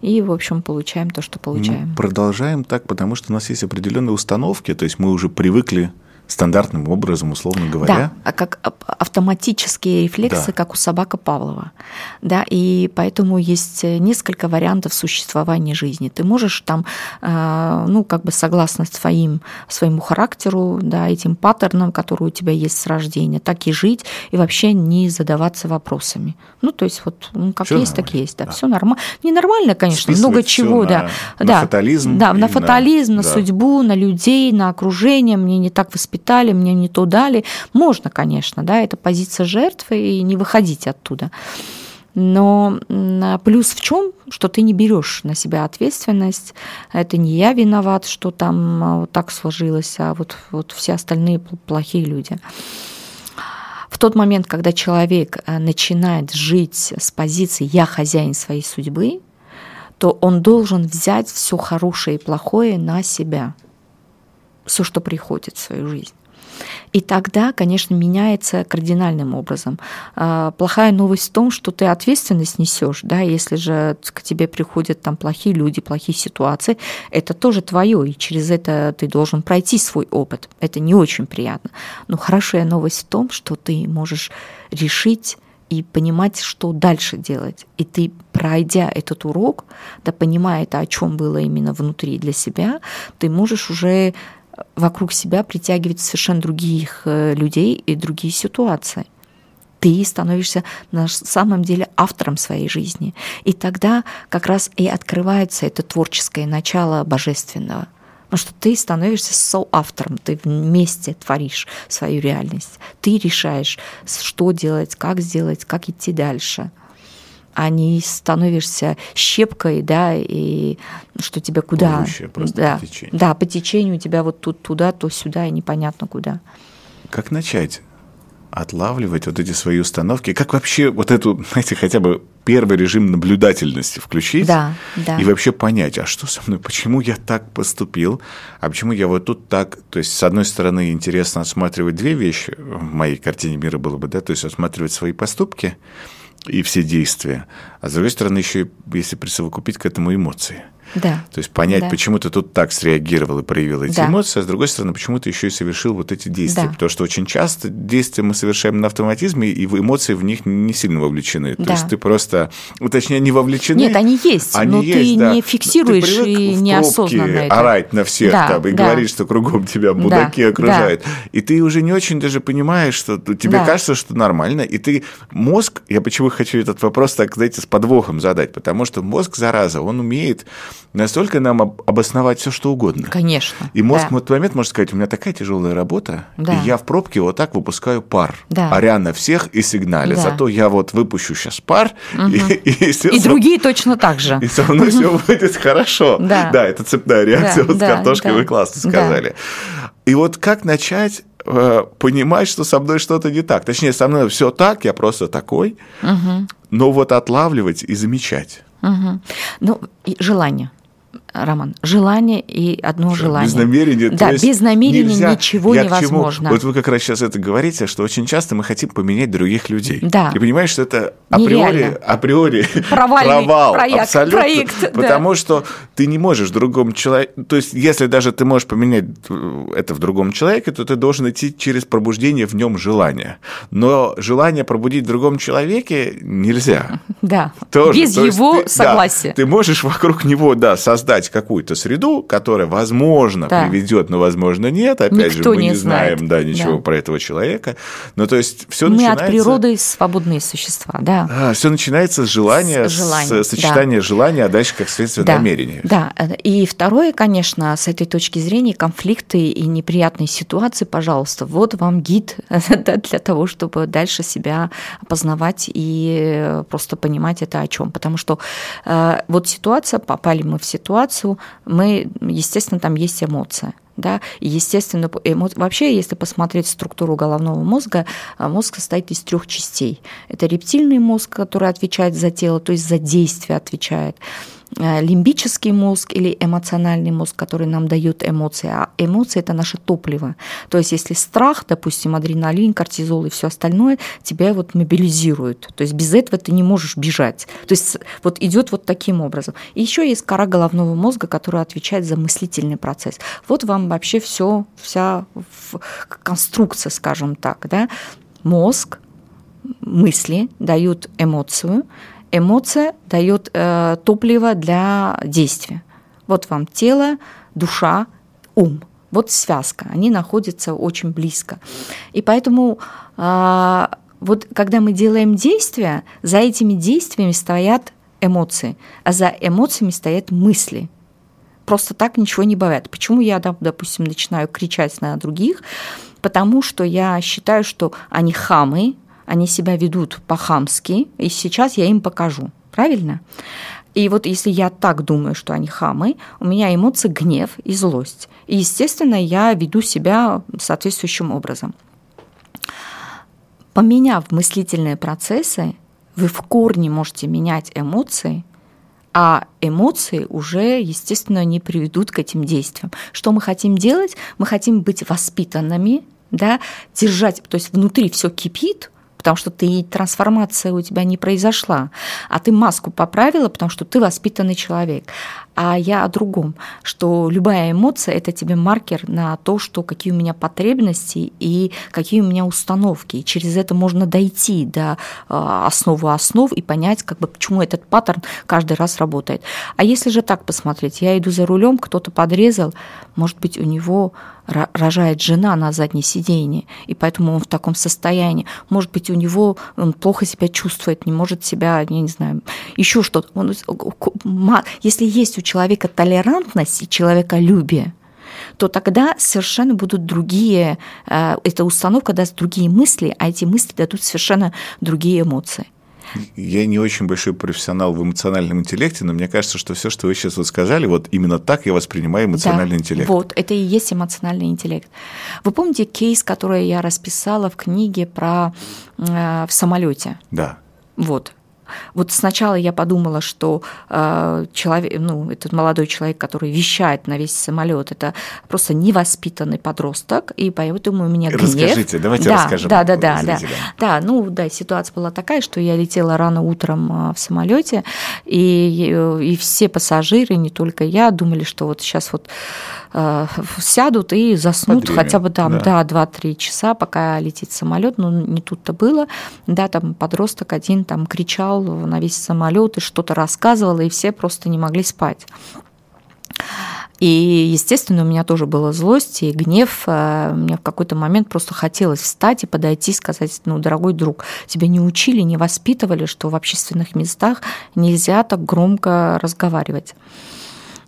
И, в общем, получаем то, что получаем. Мы продолжаем так, потому что у нас есть определенные установки, то есть мы уже привыкли стандартным образом, условно говоря. Да, а как автоматические рефлексы, да. как у собака Павлова. Да, и поэтому есть несколько вариантов существования жизни. Ты можешь там, э, ну, как бы согласно своим, своему характеру, да, этим паттернам, которые у тебя есть с рождения, так и жить, и вообще не задаваться вопросами. Ну, то есть вот ну, как всё есть, нормально. так есть, да, да. все нормально. Ненормально, конечно, Списывать много чего, на, да. На да. фатализм. Да, на фатализм, на, на да. судьбу, на людей, на окружение, мне не так воспитали воспитали, мне не то дали. Можно, конечно, да, это позиция жертвы, и не выходить оттуда. Но плюс в чем, что ты не берешь на себя ответственность. Это не я виноват, что там а, вот так сложилось, а вот, вот все остальные плохие люди. В тот момент, когда человек э, начинает жить с позиции «я хозяин своей судьбы», то он должен взять все хорошее и плохое на себя – все, что приходит в свою жизнь. И тогда, конечно, меняется кардинальным образом. А, плохая новость в том, что ты ответственность несешь, да, если же к тебе приходят там плохие люди, плохие ситуации, это тоже твое, и через это ты должен пройти свой опыт. Это не очень приятно. Но хорошая новость в том, что ты можешь решить и понимать, что дальше делать. И ты, пройдя этот урок, да, понимая это, о чем было именно внутри для себя, ты можешь уже вокруг себя притягивать совершенно других э, людей и другие ситуации. Ты становишься на самом деле автором своей жизни. И тогда как раз и открывается это творческое начало божественного. Потому что ты становишься соавтором, ты вместе творишь свою реальность. Ты решаешь, что делать, как сделать, как идти дальше а не становишься щепкой, да, и что тебя куда... да, по течению. да, по течению тебя вот тут туда, то сюда, и непонятно куда. Как начать отлавливать вот эти свои установки, как вообще вот эту, знаете, хотя бы первый режим наблюдательности включить да, да. и вообще понять, а что со мной, почему я так поступил, а почему я вот тут так, то есть с одной стороны интересно осматривать две вещи, в моей картине мира было бы, да, то есть осматривать свои поступки и все действия, а с другой стороны еще, если присовокупить к этому эмоции – да. То есть понять, да. почему ты тут так среагировал и проявил эти да. эмоции, а с другой стороны, почему ты еще и совершил вот эти действия. Да. Потому что очень часто действия мы совершаем на автоматизме, и эмоции в них не сильно вовлечены. Да. То есть ты просто, ну, точнее, не вовлечены. Нет, они есть, они но есть, ты да. не фиксируешь ты и неосознанно это. орать на всех да, там, и да. говорить, что кругом тебя мудаки да, окружают. Да. И ты уже не очень даже понимаешь, что тебе да. кажется, что нормально, и ты мозг, я почему хочу этот вопрос так, знаете, с подвохом задать, потому что мозг, зараза, он умеет настолько нам обосновать все, что угодно. Конечно. И мозг да. в этот момент может сказать, у меня такая тяжелая работа, да. и я в пробке вот так выпускаю пар, да. оря на всех и сигнале. Да. Зато я вот выпущу сейчас пар, угу. и, [laughs] и, и другие точно так же. И со мной все будет хорошо. Да. да, это цепная реакция вот с картошкой, вы классно сказали. И вот как начать э, понимать, что со мной что-то не так. Точнее, со мной все так, я просто такой, угу. но вот отлавливать и замечать. Угу. Ну, и желание. Роман, желание и одно желание. Без намерения. Да, без намерения нельзя, ничего невозможно. Вот вы как раз сейчас это говорите, что очень часто мы хотим поменять других людей. Да. И понимаешь, что это априори, априори [laughs] провал проект, абсолютно. Проект, потому да. что ты не можешь другому человеку... То есть, если даже ты можешь поменять это в другом человеке, то ты должен идти через пробуждение в нем желания. Но желание пробудить в другом человеке нельзя. [laughs] Да, Тоже. без его ты, согласия. Да, ты можешь вокруг него, да, создать какую-то среду, которая, возможно, да. приведет, но, возможно, нет. Опять Никто же, мы не, не знаем да, ничего да. про этого человека. Но то есть все начинается... Мы от природы свободные существа, да. А, все начинается с желания, с, желания, с сочетания да. желания, а дальше, как следствие, да. намерения. Да, и второе, конечно, с этой точки зрения, конфликты и неприятные ситуации, пожалуйста, вот вам гид [laughs] для того, чтобы дальше себя опознавать и просто понимать это о чем. Потому что э, вот ситуация, попали мы в ситуацию, мы, естественно, там есть эмоция да, естественно, эмо... вообще, если посмотреть структуру головного мозга, а, мозг состоит из трех частей. Это рептильный мозг, который отвечает за тело, то есть за действие отвечает. Э, лимбический мозг или эмоциональный мозг, который нам дает эмоции. А эмоции это наше топливо. То есть если страх, допустим, адреналин, кортизол и все остальное, тебя вот мобилизирует. То есть без этого ты не можешь бежать. То есть вот идет вот таким образом. И еще есть кора головного мозга, которая отвечает за мыслительный процесс. Вот вам вообще все, вся конструкция, скажем так, да. Мозг, мысли дают эмоцию, эмоция дает э, топливо для действия. Вот вам тело, душа, ум. Вот связка, они находятся очень близко. И поэтому э, вот когда мы делаем действия, за этими действиями стоят эмоции, а за эмоциями стоят мысли. Просто так ничего не бывает. Почему я, допустим, начинаю кричать на других? Потому что я считаю, что они хамы, они себя ведут по-хамски, и сейчас я им покажу. Правильно? И вот если я так думаю, что они хамы, у меня эмоции гнев и злость. И, естественно, я веду себя соответствующим образом. Поменяв мыслительные процессы, вы в корне можете менять эмоции, а эмоции уже, естественно, не приведут к этим действиям. Что мы хотим делать? Мы хотим быть воспитанными, да, держать, то есть внутри все кипит, потому что ты трансформация у тебя не произошла, а ты маску поправила, потому что ты воспитанный человек. А я о другом, что любая эмоция – это тебе маркер на то, что какие у меня потребности и какие у меня установки. И через это можно дойти до а, основы основ и понять, как бы, почему этот паттерн каждый раз работает. А если же так посмотреть, я иду за рулем, кто-то подрезал, может быть, у него рожает жена на задней сиденье, и поэтому он в таком состоянии. Может быть, у него он плохо себя чувствует, не может себя, я не знаю, еще что-то. Если есть у человека толерантность и человеколюбие, то тогда совершенно будут другие, э, эта установка даст другие мысли, а эти мысли дадут совершенно другие эмоции. Я не очень большой профессионал в эмоциональном интеллекте, но мне кажется, что все, что вы сейчас вот сказали, вот именно так я воспринимаю эмоциональный да, интеллект. Вот, это и есть эмоциональный интеллект. Вы помните кейс, который я расписала в книге про э, в самолете? Да. Вот. Вот сначала я подумала, что э, человек, ну, этот молодой человек, который вещает на весь самолет, это просто невоспитанный подросток, и поэтому у меня гнев. Расскажите, давайте да, расскажем. Да, да, да, да, да. Ну, да, ситуация была такая, что я летела рано утром э, в самолете, и, и все пассажиры, не только я, думали, что вот сейчас вот э, сядут и заснут хотя бы там, да, да 2-3 часа, пока летит самолет, но не тут-то было, да, там подросток один там кричал на весь самолет и что-то рассказывал, и все просто не могли спать. И, естественно, у меня тоже была злость и гнев. Э, мне в какой-то момент просто хотелось встать и подойти и сказать, ну, дорогой друг, тебя не учили, не воспитывали, что в общественных местах нельзя так громко разговаривать.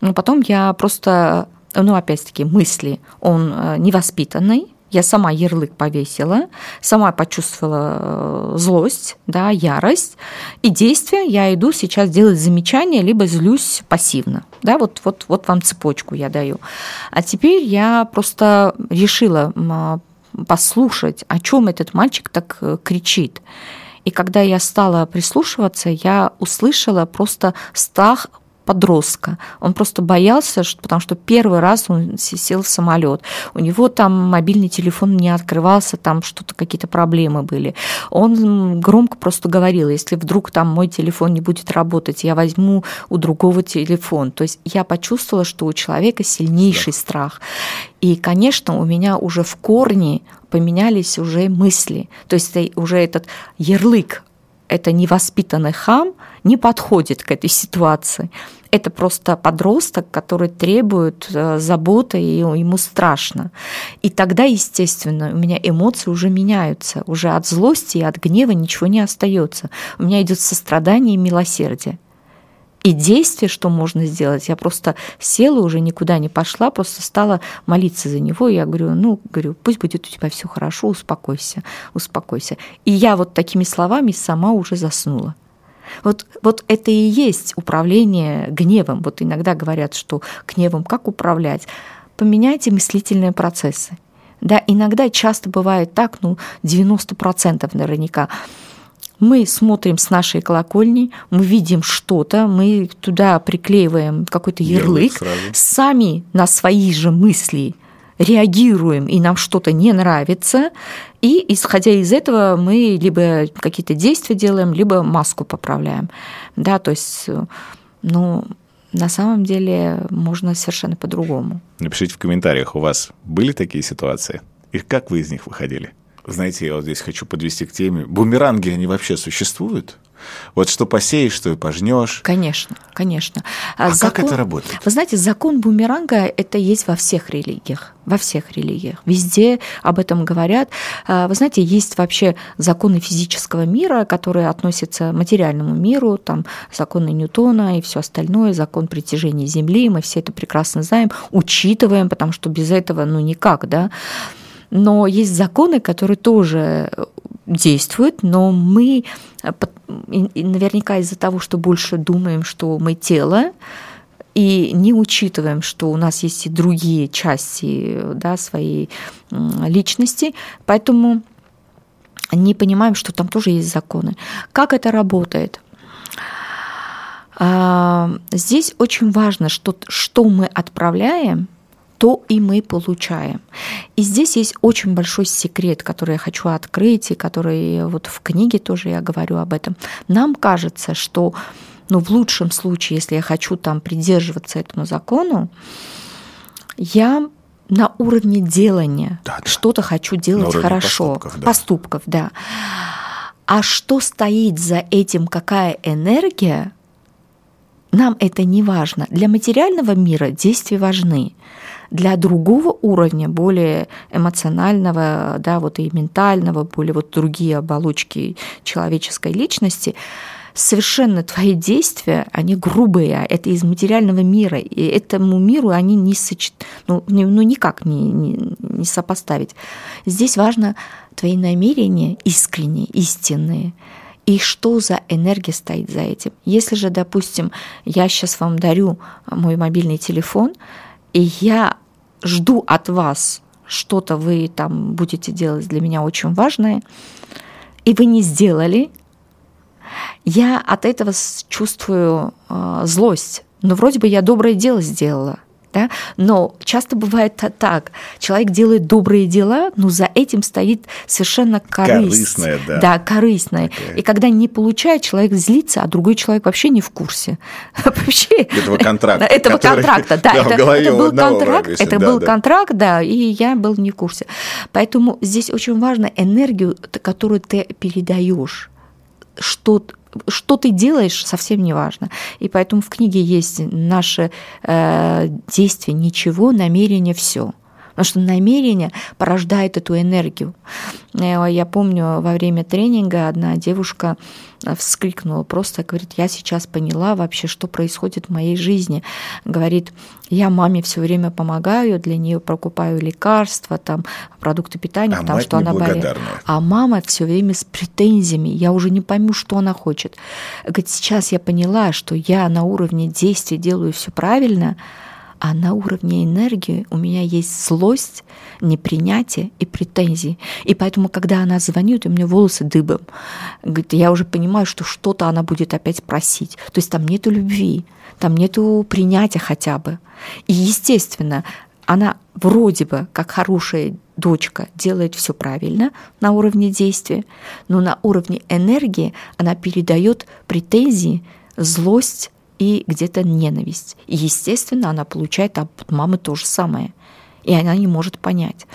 Но потом я просто, ну, опять-таки, мысли, он э, невоспитанный, я сама ярлык повесила, сама почувствовала э, злость, да, ярость, и действия я иду сейчас делать замечания, либо злюсь пассивно. Да, вот, вот, вот вам цепочку я даю. А теперь я просто решила послушать, о чем этот мальчик так э, кричит. И когда я стала прислушиваться, я услышала просто страх подростка. Он просто боялся, потому что первый раз он сел в самолет. У него там мобильный телефон не открывался, там что-то, какие-то проблемы были. Он громко просто говорил, если вдруг там мой телефон не будет работать, я возьму у другого телефон. То есть я почувствовала, что у человека сильнейший страх. И, конечно, у меня уже в корне поменялись уже мысли. То есть уже этот ярлык это невоспитанный хам не подходит к этой ситуации. Это просто подросток, который требует э, заботы, и ему страшно. И тогда, естественно, у меня эмоции уже меняются. Уже от злости и от гнева ничего не остается. У меня идет сострадание и милосердие. И действие, что можно сделать, я просто села, уже никуда не пошла, просто стала молиться за него. Я говорю, ну, говорю, пусть будет у тебя все хорошо, успокойся, успокойся. И я вот такими словами сама уже заснула. Вот, вот это и есть управление гневом. Вот иногда говорят, что гневом как управлять? Поменяйте мыслительные процессы. Да, иногда часто бывает так, ну, 90% наверняка мы смотрим с нашей колокольни, мы видим что-то, мы туда приклеиваем какой-то ярлык, ярлык сами на свои же мысли реагируем, и нам что-то не нравится, и исходя из этого мы либо какие-то действия делаем, либо маску поправляем. Да, то есть, ну, на самом деле можно совершенно по-другому. Напишите в комментариях, у вас были такие ситуации? И как вы из них выходили? Знаете, я вот здесь хочу подвести к теме. Бумеранги, они вообще существуют? Вот что посеешь, что и пожнешь. Конечно, конечно. А закон, как это работает? Вы знаете, закон бумеранга это есть во всех религиях, во всех религиях. Везде об этом говорят. А, вы знаете, есть вообще законы физического мира, которые относятся к материальному миру, там законы Ньютона и все остальное, закон притяжения Земли, мы все это прекрасно знаем, учитываем, потому что без этого ну никак, да. Но есть законы, которые тоже действуют, но мы э, наверняка из-за того, что больше думаем, что мы тело, и не учитываем, что у нас есть и другие части да, своей личности, поэтому не понимаем, что там тоже есть законы. Как это работает? А, здесь очень важно, что, что мы отправляем – то и мы получаем. И здесь есть очень большой секрет, который я хочу открыть, и который вот в книге тоже я говорю об этом. Нам кажется, что ну, в лучшем случае, если я хочу там придерживаться этому закону, я на уровне делания да, да. что-то хочу делать хорошо. Поступков да. поступков, да. А что стоит за этим, какая энергия, нам это не важно. Для материального мира действия важны для другого уровня, более эмоционального, да, вот и ментального, более вот другие оболочки человеческой личности, совершенно твои действия, они грубые, это из материального мира, и этому миру они не сочет, ну, ну никак не, не, не сопоставить. Здесь важно твои намерения искренние, истинные, и что за энергия стоит за этим. Если же, допустим, я сейчас вам дарю мой мобильный телефон, и я жду от вас что-то вы там будете делать для меня очень важное, и вы не сделали, я от этого чувствую э, злость. Но вроде бы я доброе дело сделала – да? Но часто бывает так. Человек делает добрые дела, но за этим стоит совершенно корысть. Корыстная, да. Да, корыстная. Okay. И когда не получает, человек злится, а другой человек вообще не в курсе. [laughs] вообще. Этого контракта. [laughs] Этого контракта, да. [laughs] это, был контракт, это был контракт, да, и я был не в курсе. Поэтому здесь очень важно энергию, которую ты передаешь что что ты делаешь, совсем не важно. И поэтому в книге есть наше э, действие ничего, намерение все. Потому что намерение порождает эту энергию. Э, я помню, во время тренинга одна девушка э, вскрикнула просто, говорит, я сейчас поняла вообще, что происходит в моей жизни. Говорит, я маме все время помогаю, для нее покупаю лекарства, там, продукты питания, а потому что она болеет. А мама все время с претензиями, я уже не пойму, что она хочет. Говорит, сейчас я поняла, что я на уровне действий делаю все правильно, а на уровне энергии у меня есть злость, непринятие и претензии. И поэтому, когда она звонит, у меня волосы дыбом. Говорит, я уже понимаю, что что-то она будет опять просить. То есть там нету любви, там нету принятия хотя бы. И, естественно, она вроде бы, как хорошая дочка, делает все правильно на уровне действия, но на уровне энергии она передает претензии, злость, и где-то ненависть. И, естественно, она получает от мамы то же самое. И она не может понять.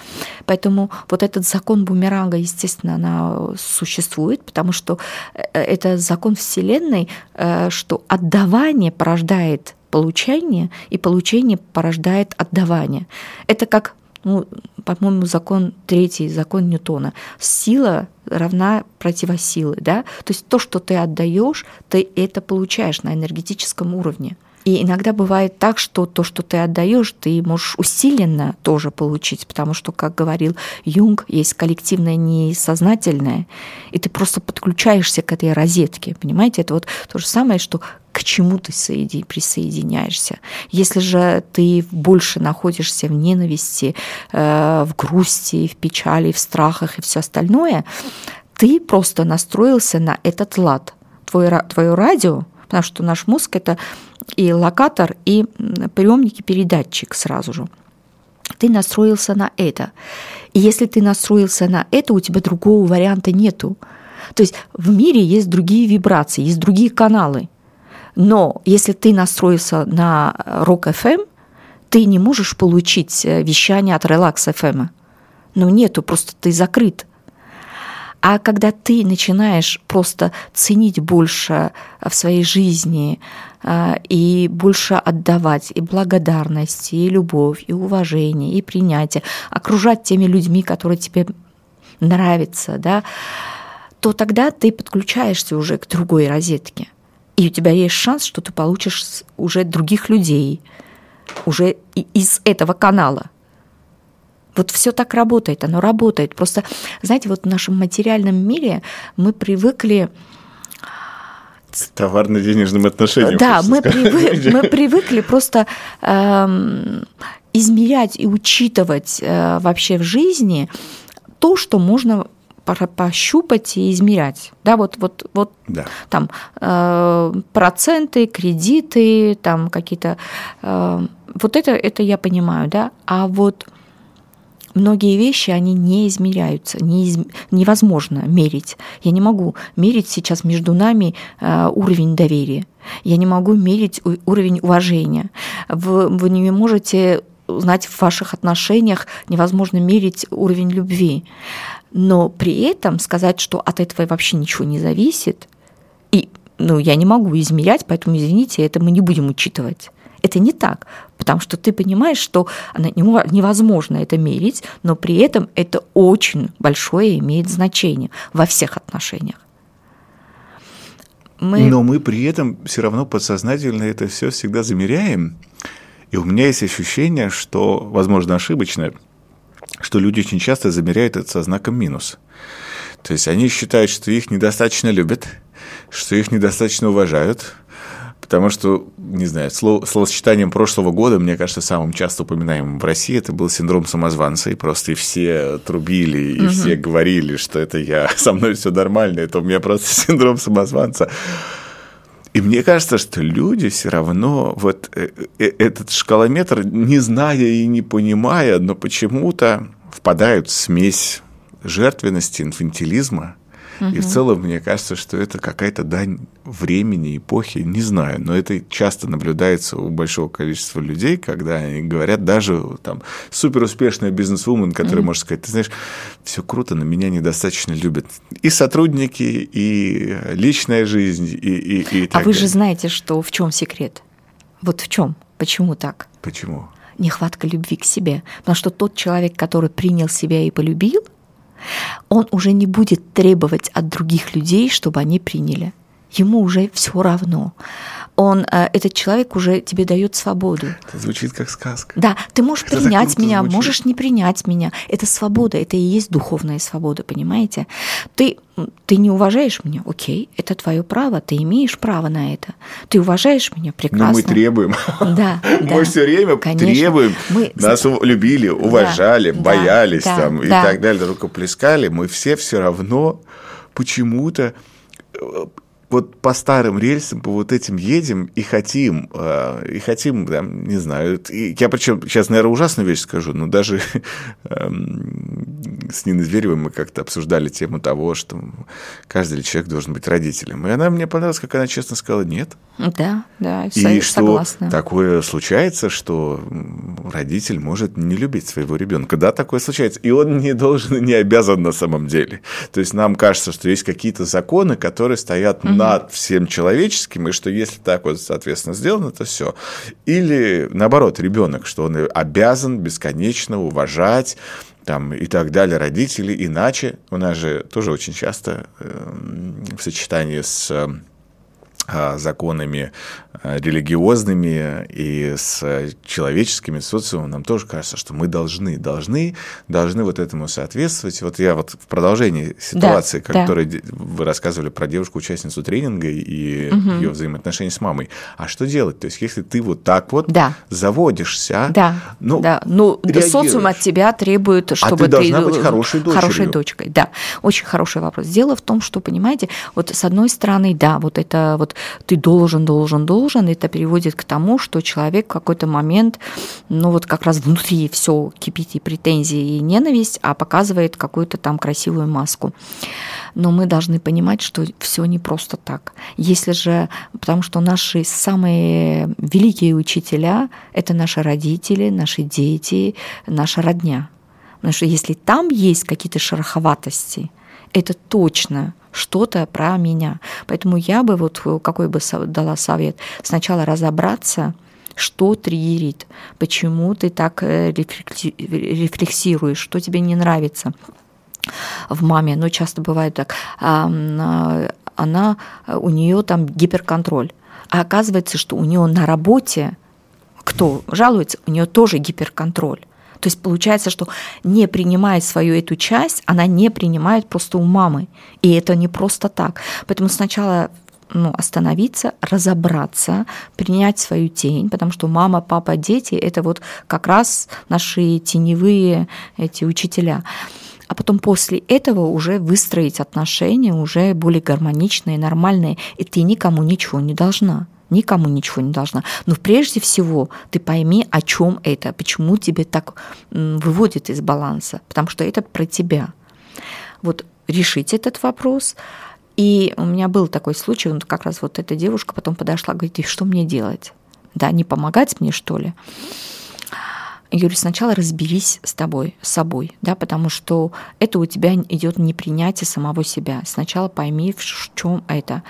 Поэтому вот этот закон бумеранга, естественно, она существует, потому что э, это закон Вселенной, э, что отдавание порождает получение, и получение порождает отдавание. Это как ну, по-моему, закон третий, закон Ньютона. Сила равна противосилы, да? То есть то, что ты отдаешь, ты это получаешь на энергетическом уровне. И иногда бывает так, что то, что ты отдаешь, ты можешь усиленно тоже получить, потому что, как говорил Юнг, есть коллективное несознательное, и ты просто подключаешься к этой розетке, понимаете? Это вот то же самое, что к чему ты соеди, присоединяешься. Если же ты больше находишься в ненависти, э, в грусти, в печали, в страхах и все остальное, ты просто настроился на этот лад. Твое, твое радио, потому что наш мозг это и локатор, и приемник, и передатчик сразу же. Ты настроился на это. И если ты настроился на это, у тебя другого варианта нету. То есть в мире есть другие вибрации, есть другие каналы. Но если ты настроился на Rock FM, ты не можешь получить э, вещание от FM. Ну нету, просто ты закрыт. А когда ты начинаешь просто ценить больше в своей жизни э, и больше отдавать и благодарность, и любовь, и уважение, и принятие, окружать теми людьми, которые тебе нравятся, да, то тогда ты подключаешься уже к другой розетке. И у тебя есть шанс, что ты получишь уже других людей, уже из этого канала. Вот все так работает, оно работает. Просто, знаете, вот в нашем материальном мире мы привыкли товарно-денежным отношениям. Да, мы, привык, [laughs] мы привыкли просто эм, измерять и учитывать э, вообще в жизни то, что можно пощупать и измерять. Да, вот, вот, вот да. там э, проценты, кредиты, там какие-то... Э, вот это, это я понимаю, да. А вот многие вещи, они не измеряются, не из... невозможно мерить. Я не могу мерить сейчас между нами э, уровень доверия. Я не могу мерить уровень уважения. Вы, вы не можете знать в ваших отношениях, невозможно мерить уровень любви но при этом сказать, что от этого вообще ничего не зависит, и ну, я не могу измерять, поэтому, извините, это мы не будем учитывать. Это не так, потому что ты понимаешь, что невозможно это мерить, но при этом это очень большое имеет значение во всех отношениях. Мы... Но мы при этом все равно подсознательно это все всегда замеряем. И у меня есть ощущение, что, возможно, ошибочное, что люди очень часто замеряют это со знаком минус. То есть они считают, что их недостаточно любят, что их недостаточно уважают, Потому что, не знаю, слово, словосочетанием прошлого года, мне кажется, самым часто упоминаемым в России это был синдром самозванца, и просто и все трубили, и угу. все говорили, что это я, [laughs] со мной все нормально, это у меня просто синдром самозванца. И мне кажется, что люди все равно вот э, э, этот шкалометр, не зная и не понимая, но почему-то впадают в смесь жертвенности, инфантилизма – Угу. И в целом, мне кажется, что это какая-то дань времени, эпохи, не знаю, но это часто наблюдается у большого количества людей, когда они говорят, даже там суперуспешная бизнес-вумен, которая угу. может сказать, ты знаешь, все круто, но меня недостаточно любят. И сотрудники, и личная жизнь, и, и, и А вы далее. же знаете, что в чем секрет? Вот в чем? Почему так? Почему? Нехватка любви к себе. Потому что тот человек, который принял себя и полюбил, он уже не будет требовать от других людей, чтобы они приняли. Ему уже все равно. Он, э, этот человек уже тебе дает свободу. Это звучит как сказка. Да, ты можешь это принять меня, звучит. можешь не принять меня. Это свобода, это и есть духовная свобода, понимаете? Ты, ты не уважаешь меня, окей, это твое право, ты имеешь право на это. Ты уважаешь меня, прекрасно. Но мы требуем. Да, [laughs] Мы все время требуем. Мы... Нас любили, уважали, боялись там и так далее, рукоплескали. Мы все все равно почему-то э, вот по старым рельсам, по вот этим едем и хотим, э, и хотим, там, не знаю, и я причем сейчас, наверное, ужасную вещь скажу, но даже [laughs] эм, с Ниной Зверевой мы как-то обсуждали тему того, что каждый человек должен быть родителем. И она мне понравилась, как она честно сказала, нет. Да, да, и согласна. что такое случается, что родитель может не любить своего ребенка. Да, такое случается. И он не должен и не обязан на самом деле. То есть нам кажется, что есть какие-то законы, которые стоят угу. Над всем человеческим, и что если так вот, соответственно, сделано, то все. Или наоборот, ребенок, что он обязан бесконечно уважать там, и так далее, родители, иначе у нас же тоже очень часто э, в сочетании с законами а, религиозными и с человеческими социумом, нам тоже кажется, что мы должны, должны, должны вот этому соответствовать. Вот я вот в продолжении ситуации, да, которой да. вы рассказывали про девушку-участницу тренинга и угу. ее взаимоотношения с мамой. А что делать? То есть, если ты вот так вот да. заводишься, да, ну, да. ну социум от тебя требует, чтобы а ты, должна быть хорошей дочерью. Хорошей дочкой, да. Очень хороший вопрос. Дело в том, что, понимаете, вот с одной стороны, да, вот это вот ты должен, должен, должен, это приводит к тому, что человек в какой-то момент, ну вот как раз внутри все кипит и претензии, и ненависть, а показывает какую-то там красивую маску. Но мы должны понимать, что все не просто так. Если же, потому что наши самые великие учителя – это наши родители, наши дети, наша родня. Потому что если там есть какие-то шероховатости, это точно что-то про меня. Поэтому я бы, вот какой бы дала совет, сначала разобраться, что триггерит, почему ты так э, рефлексируешь, что тебе не нравится в маме. Но часто бывает так, она, у нее там гиперконтроль. А оказывается, что у нее на работе, кто жалуется, у нее тоже гиперконтроль. То есть получается, что не принимая свою эту часть, она не принимает просто у мамы. И это не просто так. Поэтому сначала ну, остановиться, разобраться, принять свою тень, потому что мама, папа, дети – это вот как раз наши теневые эти учителя. А потом после этого уже выстроить отношения уже более гармоничные, нормальные, и ты никому ничего не должна никому ничего не должна. Но прежде всего ты пойми, о чем это, почему тебе так выводит из баланса, потому что это про тебя. Вот решить этот вопрос. И у меня был такой случай, вот как раз вот эта девушка потом подошла, говорит, и что мне делать? Да, не помогать мне, что ли? Я говорю, сначала разберись с тобой, с собой, да, потому что это у тебя идет непринятие самого себя. Сначала пойми, в чем это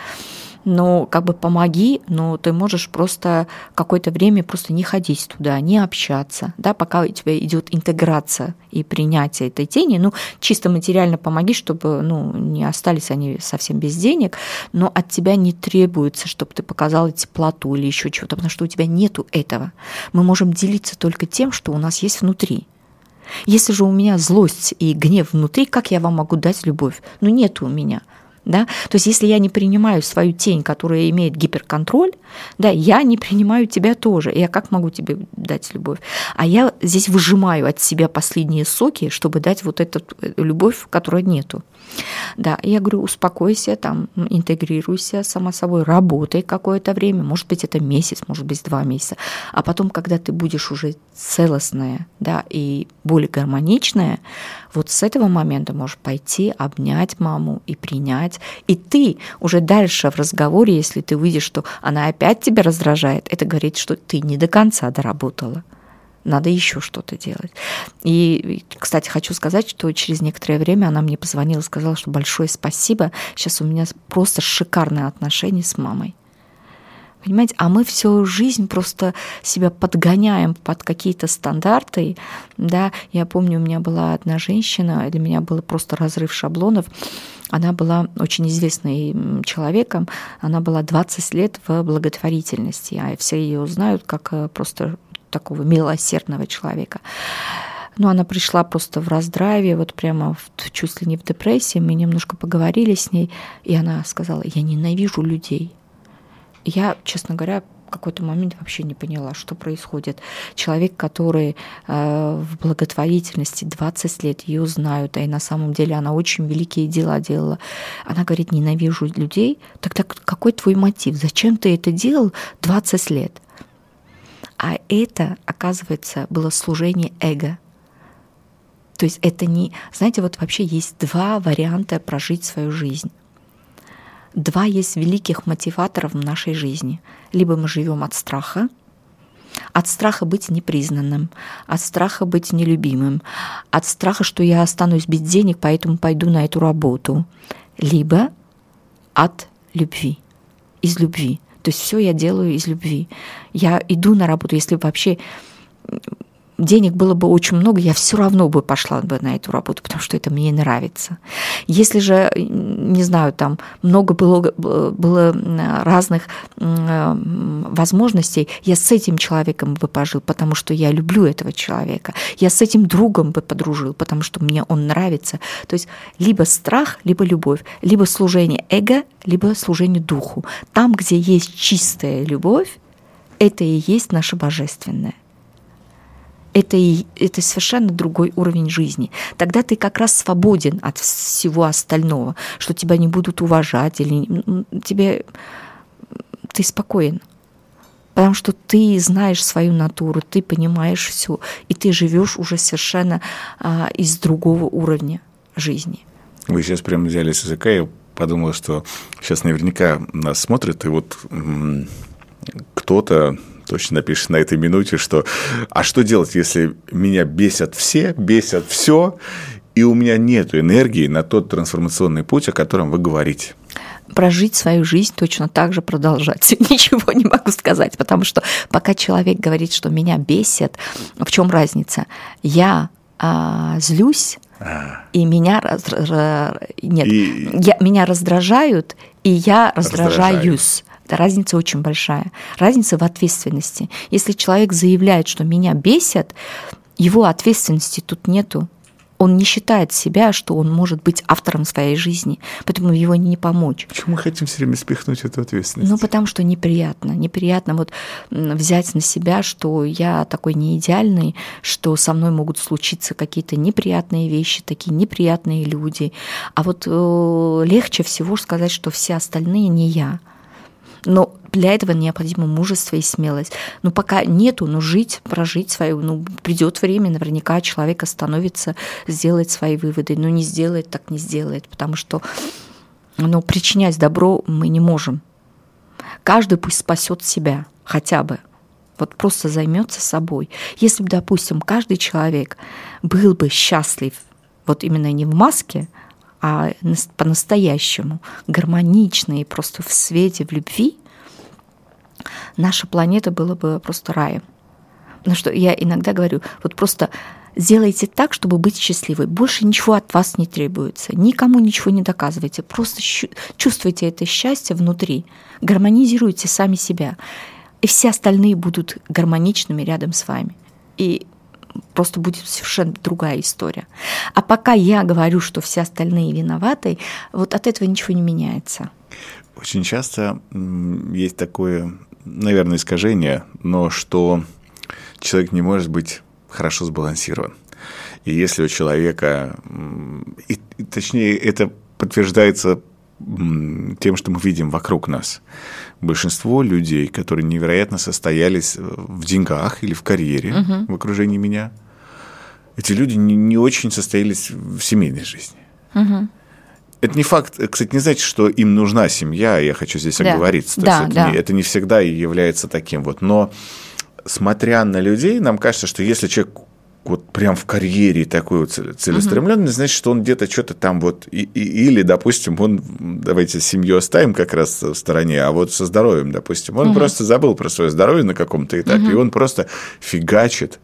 но как бы помоги, но ты можешь просто какое-то время просто не ходить туда, не общаться, да, пока у тебя идет интеграция и принятие этой тени, ну, чисто материально помоги, чтобы, ну, не остались они совсем без денег, но от тебя не требуется, чтобы ты показала теплоту или еще чего-то, потому что у тебя нету этого. Мы можем делиться только тем, что у нас есть внутри. Если же у меня злость и гнев внутри, как я вам могу дать любовь? Ну, нету у меня – Да? То есть если я не принимаю свою тень, которая имеет гиперконтроль, да, я не принимаю тебя тоже. Я как могу тебе дать любовь? А я здесь выжимаю от себя последние соки, чтобы дать вот эту э, любовь, которой нету. Да, я говорю, успокойся, там, интегрируйся сама собой, работай какое-то время, может быть, это месяц, может быть, два месяца. А потом, когда ты будешь уже целостная, да, и более гармоничная, вот с этого момента можешь пойти, обнять маму и принять. И ты уже дальше в разговоре, если ты видишь, что она опять тебя раздражает, это говорит, что ты не до конца доработала надо еще что-то делать. И, кстати, хочу сказать, что через некоторое время она мне позвонила и сказала, что большое спасибо. Сейчас у меня просто шикарные отношения с мамой. Понимаете, а мы всю жизнь просто себя подгоняем под какие-то стандарты. Да, я помню, у меня была одна женщина, для меня был просто разрыв шаблонов. Она была очень известным человеком, она была 20 лет в благотворительности, а все ее знают как э, просто такого милосердного человека. Но она пришла просто в раздраве, вот прямо в, чуть ли не в депрессии. Мы немножко поговорили с ней, и она сказала, я ненавижу людей. Я, честно говоря, какой-то момент вообще не поняла, что происходит. Человек, который э, в благотворительности 20 лет ее знают, а и на самом деле она очень великие дела делала. Она говорит, ненавижу людей. Тогда какой твой мотив? Зачем ты это делал 20 лет? А это, оказывается, было служение эго. То есть это не... Знаете, вот вообще есть два варианта прожить свою жизнь. Два есть великих мотиваторов в нашей жизни. Либо мы живем от страха, от страха быть непризнанным, от страха быть нелюбимым, от страха, что я останусь без денег, поэтому пойду на эту работу, либо от любви, из любви. То есть все я делаю из любви. Я иду на работу, если вообще денег было бы очень много, я все равно бы пошла бы на эту работу, потому что это мне нравится. Если же, не знаю, там много было, было разных возможностей, я с этим человеком бы пожил, потому что я люблю этого человека. Я с этим другом бы подружил, потому что мне он нравится. То есть либо страх, либо любовь, либо служение эго, либо служение духу. Там, где есть чистая любовь, это и есть наше божественное это, и, это совершенно другой уровень жизни. Тогда ты как раз свободен от всего остального, что тебя не будут уважать или тебе ты спокоен. Потому что ты знаешь свою натуру, ты понимаешь все, и ты живешь уже совершенно а, из другого уровня жизни. Вы сейчас прямо взяли с языка, я подумал, что сейчас наверняка нас смотрят, и вот кто-то точно напишешь на этой минуте, что а что делать, если меня бесят все, бесят все, и у меня нет энергии на тот трансформационный путь, о котором вы говорите? прожить свою жизнь точно так же продолжать. [laughs] Ничего не могу сказать, потому что пока человек говорит, что меня бесит, в чем разница? Я а, злюсь, а. и меня раз, нет, и... Я, меня раздражают, и я раздражаюсь. Разница очень большая. Разница в ответственности. Если человек заявляет, что меня бесит, его ответственности тут нету. Он не считает себя, что он может быть автором своей жизни, поэтому его не помочь. Почему мы хотим все время спихнуть эту ответственность? Ну, потому что неприятно. Неприятно вот взять на себя, что я такой не идеальный, что со мной могут случиться какие-то неприятные вещи, такие неприятные люди. А вот э, легче всего сказать, что все остальные не я. Но для этого необходимо мужество и смелость. Но пока нету, ну жить, прожить свою, ну придет время, наверняка человек остановится, сделает свои выводы. Но не сделает, так не сделает, потому что ну, причинять добро мы не можем. Каждый пусть спасет себя хотя бы. Вот просто займется собой. Если бы, допустим, каждый человек был бы счастлив, вот именно не в маске, а по-настоящему гармоничные, просто в свете, в любви, наша планета была бы просто раем. Потому что я иногда говорю, вот просто сделайте так, чтобы быть счастливой. Больше ничего от вас не требуется. Никому ничего не доказывайте. Просто чувствуйте это счастье внутри. Гармонизируйте сами себя. И все остальные будут гармоничными рядом с вами. И просто будет совершенно другая история. А пока я говорю, что все остальные виноваты, вот от этого ничего не меняется. Очень часто есть такое, наверное, искажение, но что человек не может быть хорошо сбалансирован. И если у человека, и, точнее, это подтверждается тем, что мы видим вокруг нас. Большинство людей, которые невероятно состоялись в деньгах или в карьере угу. в окружении меня, эти люди не, не очень состоялись в семейной жизни. Угу. Это не факт, кстати, не значит, что им нужна семья, я хочу здесь да. оговориться. То да, есть да. это, не, это не всегда и является таким вот. Но смотря на людей, нам кажется, что если человек вот прям в карьере такой вот целеустремленный, uh-huh. значит, что он где-то что-то там вот, и, и, или, допустим, он, давайте семью оставим как раз в стороне, а вот со здоровьем, допустим, он uh-huh. просто забыл про свое здоровье на каком-то этапе, uh-huh. и он просто фигачит,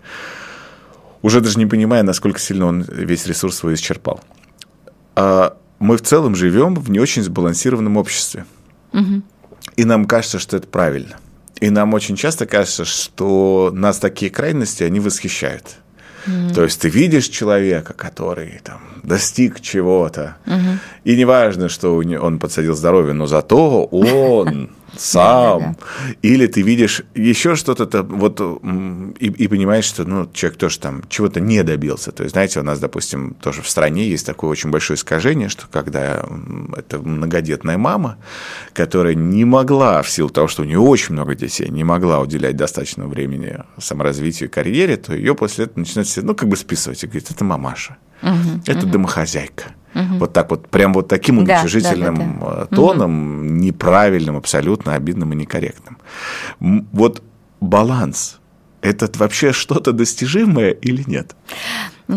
уже даже не понимая, насколько сильно он весь ресурс свой исчерпал. А мы в целом живем в не очень сбалансированном обществе. Uh-huh. И нам кажется, что это правильно. И нам очень часто кажется, что нас такие крайности, они восхищают. Mm. То есть ты видишь человека, который там достиг чего-то, mm-hmm. и неважно, что он подсадил здоровье, но зато он сам. Или ты видишь еще что-то, вот, и, и понимаешь, что ну, человек тоже там чего-то не добился. То есть, знаете, у нас, допустим, тоже в стране есть такое очень большое искажение, что когда это многодетная мама, которая не могла, в силу того, что у нее очень много детей, не могла уделять достаточно времени саморазвитию и карьере, то ее после этого начинают, ну, как бы списывать и говорить, это мамаша, угу, это угу. домохозяйка. Угу. Вот так вот, прям вот таким уничижительным да, да, да, да. тоном, угу. неправильным, абсолютно обидным и некорректным. Вот баланс – это вообще что-то достижимое или нет?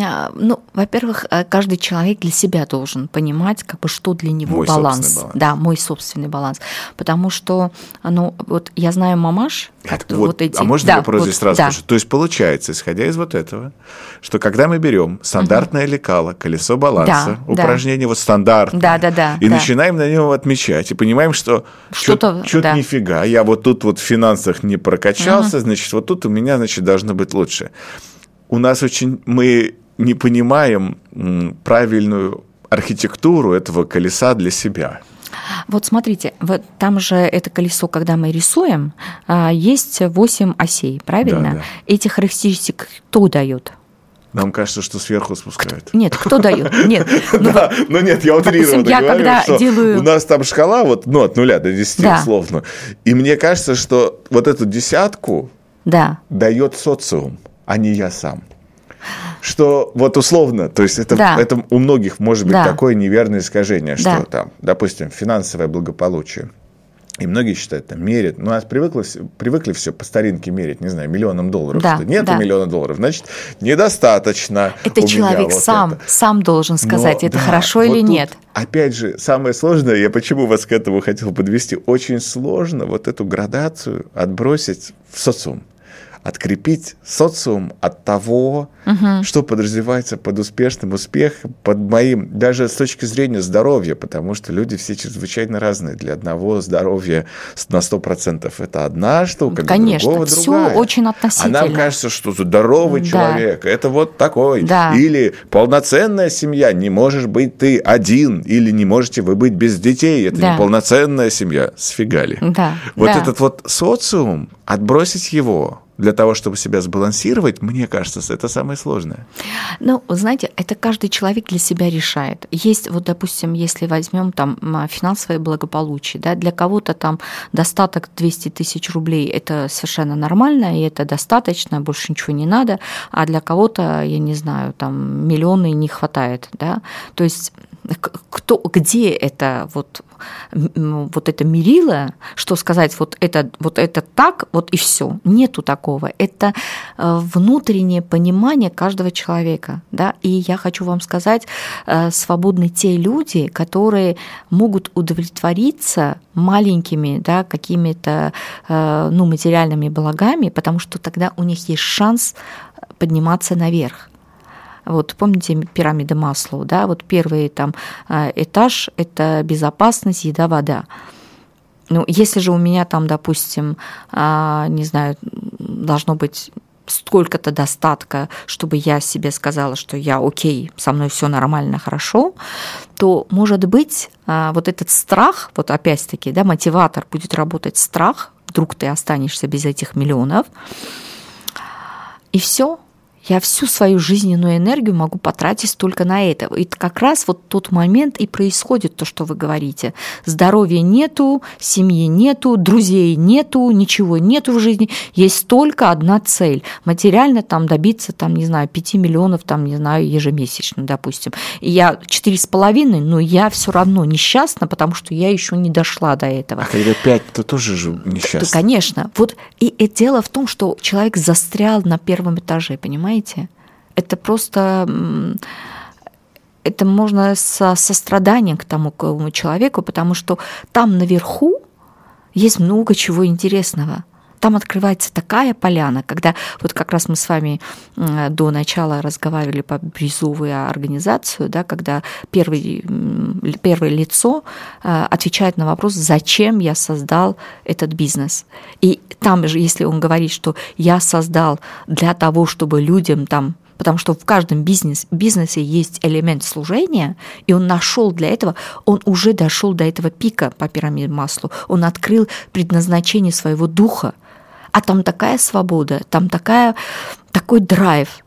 А, ну, во-первых, э, каждый человек для себя должен понимать, как бы, что для него мой баланс. баланс. Да, мой собственный баланс. Потому что, ну, вот я знаю мамаш, вот, вот эти. А можно да, вопрос вот, здесь сразу да. То есть получается, исходя из вот этого, что когда мы берем стандартное угу. лекало, колесо баланса, да, упражнение да. вот стандартное, да, да, да, и да. начинаем на нем отмечать, и понимаем, что что-то, что-то да. нифига, я вот тут вот в финансах не прокачался, угу. значит, вот тут у меня, значит, должно быть лучше. У нас очень мы не понимаем правильную архитектуру этого колеса для себя. Вот смотрите, вот там же это колесо, когда мы рисуем, а, есть 8 осей, правильно? Да, да. Эти характеристики кто дает? Нам кажется, что сверху спускают. Нет, кто дает? Нет. [laughs] Ну, да, но нет, я утрированно я говорю, когда что делаю... у нас там шкала вот, ну, от нуля до десяти, да. условно. И мне кажется, что вот эту десятку да. дает социум, а не я сам что вот условно, то есть это, да. это у многих может быть да. такое неверное искажение, что да. там, допустим, финансовое благополучие. И многие считают, там, мерят. Ну, у нас привыкли, привыкли все по старинке мерить, не знаю, миллионом долларов. Да, что нет да. миллиона долларов, значит, недостаточно. Это человек вот сам, это. сам должен сказать, Но, это да, хорошо вот или тут, нет. Опять же, самое сложное, я почему вас к этому хотел подвести, очень сложно вот эту градацию отбросить в социум открепить социум от того, угу. что подразумевается под успешным успехом, под моим, даже с точки зрения здоровья, потому что люди все чрезвычайно разные. Для одного здоровье на 100% это одна штука, Конечно, для другого все другая. очень относительно. А нам кажется, что здоровый да. человек – это вот такой. Да. Или полноценная семья, не можешь быть ты один, или не можете вы быть без детей, это да. не полноценная семья. Сфигали. Да. Вот да. этот вот социум, отбросить его, для того, чтобы себя сбалансировать, мне кажется, это самое сложное. Ну, знаете, это каждый человек для себя решает. Есть, вот, допустим, если возьмем там финансовое благополучие, да, для кого-то там достаток 200 тысяч рублей – это совершенно нормально, и это достаточно, больше ничего не надо, а для кого-то, я не знаю, там миллионы не хватает, да, то есть кто, где это вот, вот это мерило, что сказать, вот это, вот это так, вот и все. Нету такого. Это э, внутреннее понимание каждого человека. Да? И я хочу вам сказать, э, свободны те люди, которые могут удовлетвориться маленькими да, какими-то э, ну, материальными благами, потому что тогда у них есть шанс подниматься наверх. Вот помните пирамида Маслоу, да, вот первый там а, этаж – это безопасность, еда, вода. Ну, если же у меня там, допустим, а, не знаю, должно быть столько-то достатка, чтобы я себе сказала, что я окей, со мной все нормально, хорошо, то, может быть, а, вот этот страх, вот опять-таки, да, мотиватор будет работать страх, вдруг ты останешься без этих миллионов, и все, я всю свою жизненную энергию могу потратить только на это. И как раз вот тот момент и происходит то, что вы говорите. Здоровья нету, семьи нету, друзей нету, ничего нету в жизни. Есть только одна цель. Материально там добиться, там, не знаю, 5 миллионов, там, не знаю, ежемесячно, допустим. И я четыре с половиной, но я все равно несчастна, потому что я еще не дошла до этого. А когда пять, то тоже же несчастна. Да, конечно. Вот и, и дело в том, что человек застрял на первом этаже, понимаете? Понимаете? Это просто это можно со состраданием к тому человеку, потому что там наверху есть много чего интересного. Там открывается такая поляна, когда вот как раз мы с вами до начала разговаривали по бирюзовую организацию, да, когда первый, первое лицо э, отвечает на вопрос, зачем я создал этот бизнес. И там же, если он говорит, что я создал для того, чтобы людям там потому что в каждом бизнес, бизнесе есть элемент служения, и он нашел для этого, он уже дошел до этого пика по пирамиде маслу, он открыл предназначение своего духа, а там такая свобода, там такая, такой драйв.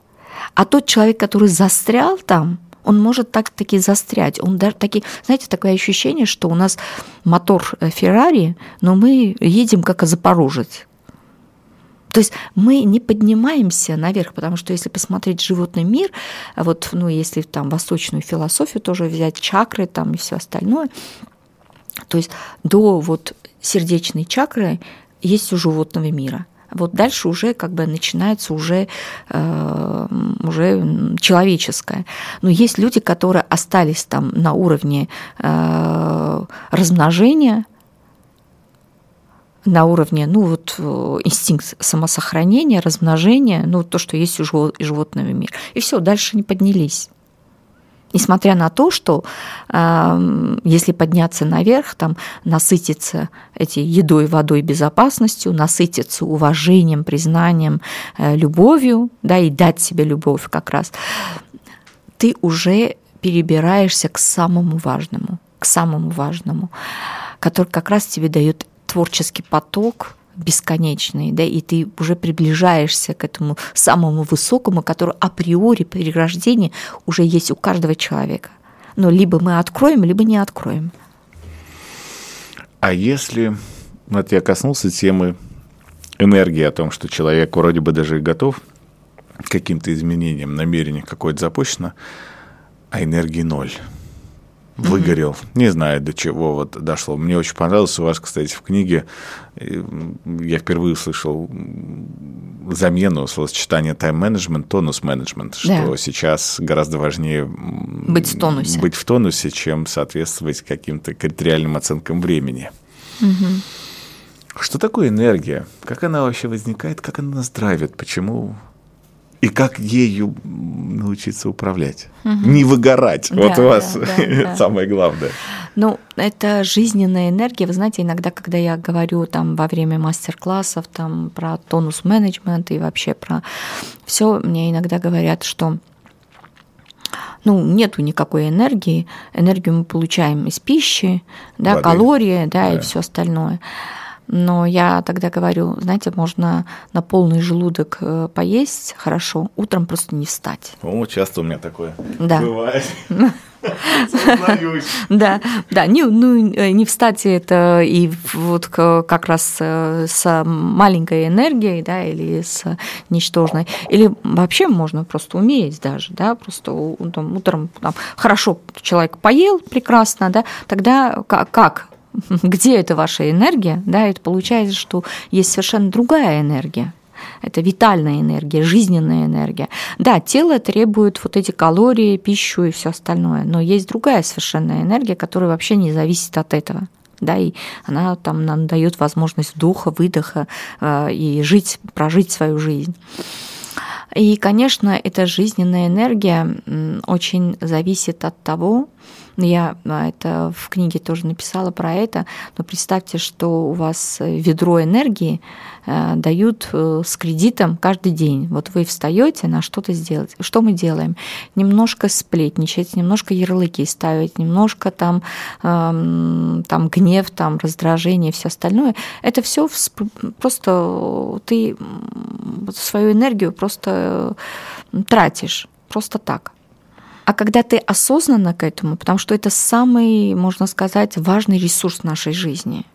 А тот человек, который застрял там, он может так-таки застрять. Он даже таки, знаете, такое ощущение, что у нас мотор э, Феррари, но мы едем как Запорожец. То есть мы не поднимаемся наверх, потому что если посмотреть животный мир, вот, ну, если там восточную философию тоже взять, чакры там и все остальное, то есть до вот сердечной чакры есть у животного мира. Вот дальше уже как бы начинается уже, э, уже человеческое. Но есть люди, которые остались там на уровне э, размножения, на уровне, ну вот инстинкт самосохранения, размножения, ну то, что есть у животного мира. И все, дальше не поднялись. Несмотря на то, что э, если подняться наверх, там насытиться этой едой, водой, безопасностью, насытиться уважением, признанием, э, любовью, да, и дать себе любовь как раз, ты уже перебираешься к самому важному, к самому важному, который как раз тебе дает творческий поток, бесконечный, да, и ты уже приближаешься к этому самому высокому, который априори при рождении уже есть у каждого человека. Но либо мы откроем, либо не откроем. А если, вот я коснулся темы энергии, о том, что человек вроде бы даже готов к каким-то изменениям, намерение какое-то запущено, а энергии ноль – выгорел. Mm-hmm. Не знаю, до чего вот дошло. Мне очень понравилось у вас, кстати, в книге, я впервые услышал замену словосочетания тайм-менеджмент, тонус-менеджмент, что да. сейчас гораздо важнее быть в тонусе, быть в тонусе чем соответствовать каким-то критериальным оценкам времени. Mm-hmm. Что такое энергия? Как она вообще возникает? Как она нас драйвит? Почему и как ею научиться управлять. Угу. Не выгорать. Да, вот у вас да, [laughs] да, самое главное. Ну, это жизненная энергия. Вы знаете, иногда, когда я говорю там во время мастер-классов там про тонус менеджмент и вообще про все, мне иногда говорят, что ну, нету никакой энергии. Энергию мы получаем из пищи, да, Воды. калории, да, да. и все остальное. Но я тогда говорю, знаете, можно на полный желудок э, поесть хорошо, утром просто не встать. О, часто у меня такое да. бывает. Да, да, не, ну, э, не встать это и вот как раз э, с маленькой энергией, да, или с ничтожной, или вообще можно просто умереть даже, да, просто там, утром там, хорошо человек поел прекрасно, да, тогда как, как [laughs] где эта ваша энергия, да, это получается, что есть совершенно другая энергия. Это витальная энергия, жизненная энергия. Да, тело требует вот эти калории, пищу и все остальное, но есть другая совершенно энергия, которая вообще не зависит от этого да, и она там нам дает возможность вдоха, выдоха э, и жить, прожить свою жизнь. И, конечно, эта жизненная энергия очень зависит от того, Я а, это в книге тоже написала про это, но представьте, что у вас ведро энергии э, дают э, с кредитом каждый день. Вот вы встаете на что-то сделать. Что мы делаем? Немножко сплетничать, немножко ярлыки ставить, немножко там, эм, там гнев, там раздражение, все остальное. Это все просто ты свою энергию просто тратишь просто так. А когда ты осознанно к этому, потому что это самый, можно сказать, важный ресурс нашей жизни.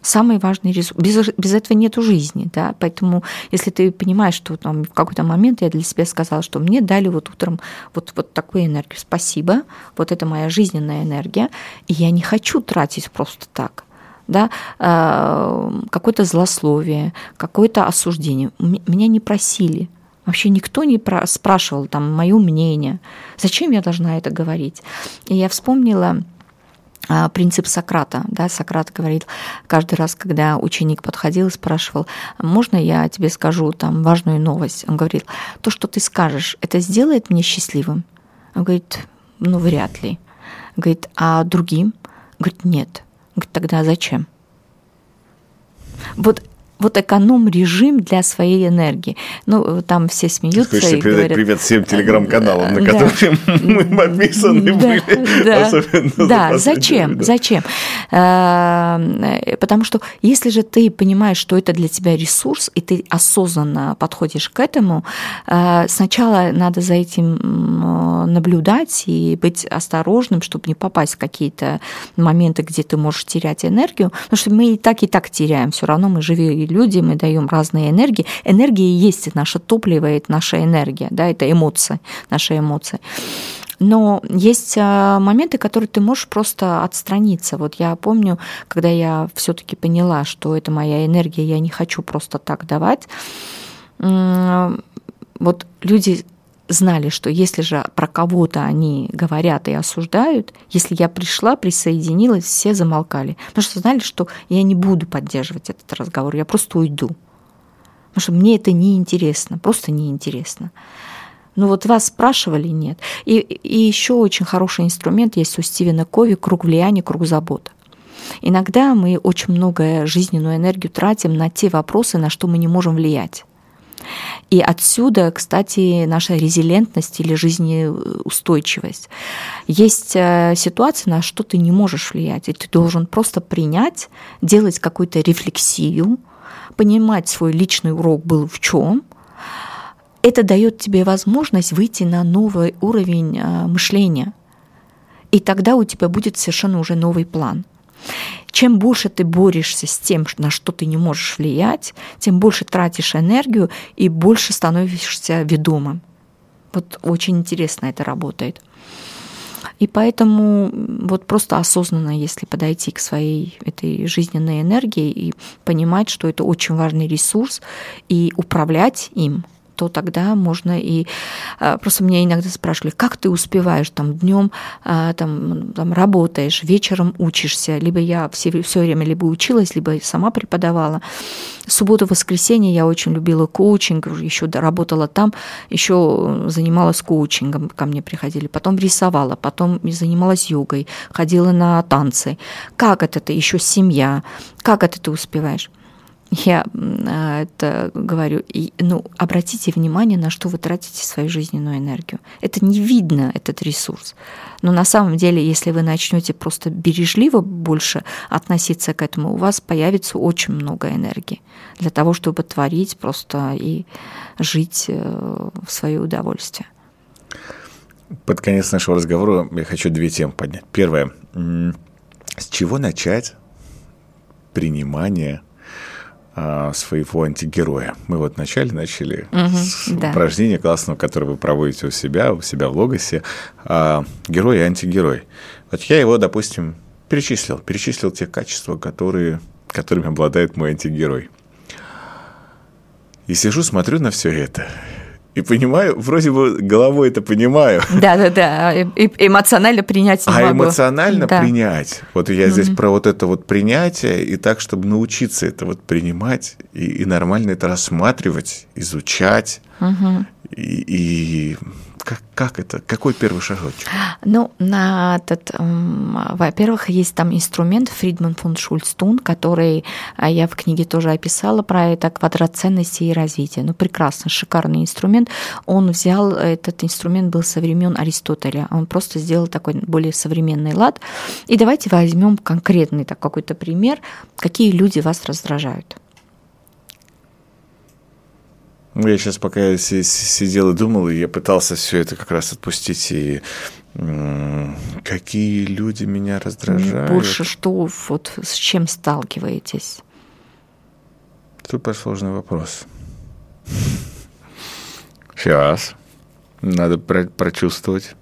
Самый важный ресурс. Без, без этого нету жизни, да. Поэтому, если ты понимаешь, что там в какой-то момент я для себя сказала, что мне дали вот утром вот, вот такую энергию, спасибо, вот это моя жизненная энергия, и я не хочу тратить просто так да, э, какое-то злословие, какое-то осуждение. Меня не просили, Вообще никто не спрашивал там мое мнение. Зачем я должна это говорить? И я вспомнила а, принцип Сократа. Да, Сократ говорит, каждый раз, когда ученик подходил и спрашивал, можно я тебе скажу там важную новость? Он говорит, то, что ты скажешь, это сделает меня счастливым? Он говорит, ну, вряд ли. Он говорит, а другим? Он говорит, нет. Он говорит, тогда зачем? Вот вот эконом-режим для своей энергии. Ну, там все смеются Хочется и передать говорят... привет всем телеграм-каналам, на которые мы подписаны были. Да, да. зачем? Зачем? Э, потому что если же ты понимаешь, что это для тебя ресурс, и ты осознанно подходишь к этому, э, сначала надо за этим наблюдать и быть осторожным, чтобы не попасть в какие-то моменты, где ты можешь терять энергию, потому что мы и так, и так теряем, все равно мы живые люди, мы даем разные энергии. Энергия есть наше топливо, это наша энергия, да, это эмоции, наши эмоции. Но есть а, моменты, которые ты можешь просто отстраниться. Вот я помню, когда я все-таки поняла, что это моя энергия, я не хочу просто так давать. Вот люди знали, что если же про кого-то они говорят и осуждают, если я пришла, присоединилась, все замолкали. Потому что знали, что я не буду поддерживать этот разговор, я просто уйду. Потому что мне это неинтересно, просто неинтересно. Ну вот вас спрашивали, нет. И, и еще очень хороший инструмент есть у Стивена Кови «Круг влияния, круг заботы». Иногда мы очень много жизненную энергию тратим на те вопросы, на что мы не можем влиять. И отсюда, кстати, наша резилентность или жизнеустойчивость. Есть э, ситуация, на что ты не можешь влиять, и ты должен просто принять, делать какую-то рефлексию, понимать свой личный урок был в чем. Это дает тебе возможность выйти на новый уровень э, мышления. И тогда у тебя будет совершенно уже новый план. Чем больше ты борешься с тем, на что ты не можешь влиять, тем больше тратишь энергию и больше становишься ведомым. Вот очень интересно это работает. И поэтому вот просто осознанно, если подойти к своей этой жизненной энергии и понимать, что это очень важный ресурс, и управлять им – то тогда можно и... А, просто меня иногда спрашивали, как ты успеваешь там днем а, там, там работаешь, вечером учишься, либо я все, все время либо училась, либо сама преподавала. Субботу, воскресенье я очень любила коучинг, еще работала там, еще занималась коучингом, ко мне приходили, потом рисовала, потом занималась йогой, ходила на танцы. Как это ты? Еще семья. Как это ты успеваешь? Я а, это говорю, и, ну, обратите внимание, на что вы тратите свою жизненную энергию. Это не видно, этот ресурс. Но на самом деле, если вы начнете просто бережливо больше относиться к этому, у вас появится очень много энергии для того, чтобы творить просто и жить э, в свое удовольствие. Под конец нашего разговора я хочу две темы поднять. Первое. С чего начать принимание своего антигероя. Мы вот вначале начали угу, с да. упражнения классного, которое вы проводите у себя, у себя в Логосе. А, герой и антигерой. Вот я его, допустим, перечислил. Перечислил те качества, которые, которыми обладает мой антигерой. И сижу, смотрю на все это и понимаю, вроде бы головой это понимаю. [laughs] Да, да, да. Эмоционально принять не А могу. эмоционально да. принять. Вот я здесь про вот это вот принятие, и так, чтобы научиться это вот принимать и, и нормально это рассматривать, изучать. Угу. И, и как, как это? Какой первый шажочек? Ну, на этот, во-первых, есть там инструмент Фридман фон Шульцтун, который а, я в книге тоже описала про это, квадрат ценностей и развития. Ну, прекрасно, шикарный инструмент. Он взял, этот инструмент был со времен Аристотеля, он просто сделал такой более современный лад. И давайте возьмем конкретный так, какой-то пример, какие люди вас раздражают. Ну, я сейчас пока сидел и думал, и я пытался все это как раз отпустить и какие люди меня раздражают. Больше что, вот с чем сталкиваетесь? Супер сложный вопрос. Сейчас. Надо про прочувствовать.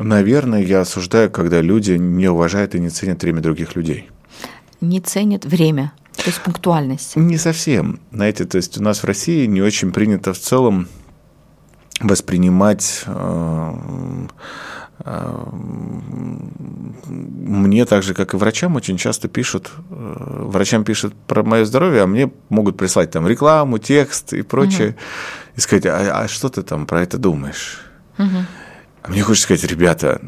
Наверное, я осуждаю, когда люди не уважают и не ценят время других людей. Не ценят время. То есть пунктуальность? Не совсем. Знаете, то есть у нас в России не очень принято в целом воспринимать э, э, мне так же, как и врачам, очень часто пишут, э, врачам пишут про мое здоровье, а мне могут прислать там рекламу, текст и прочее, угу. и сказать, а, а что ты там про это думаешь? Угу. А мне хочется сказать, ребята,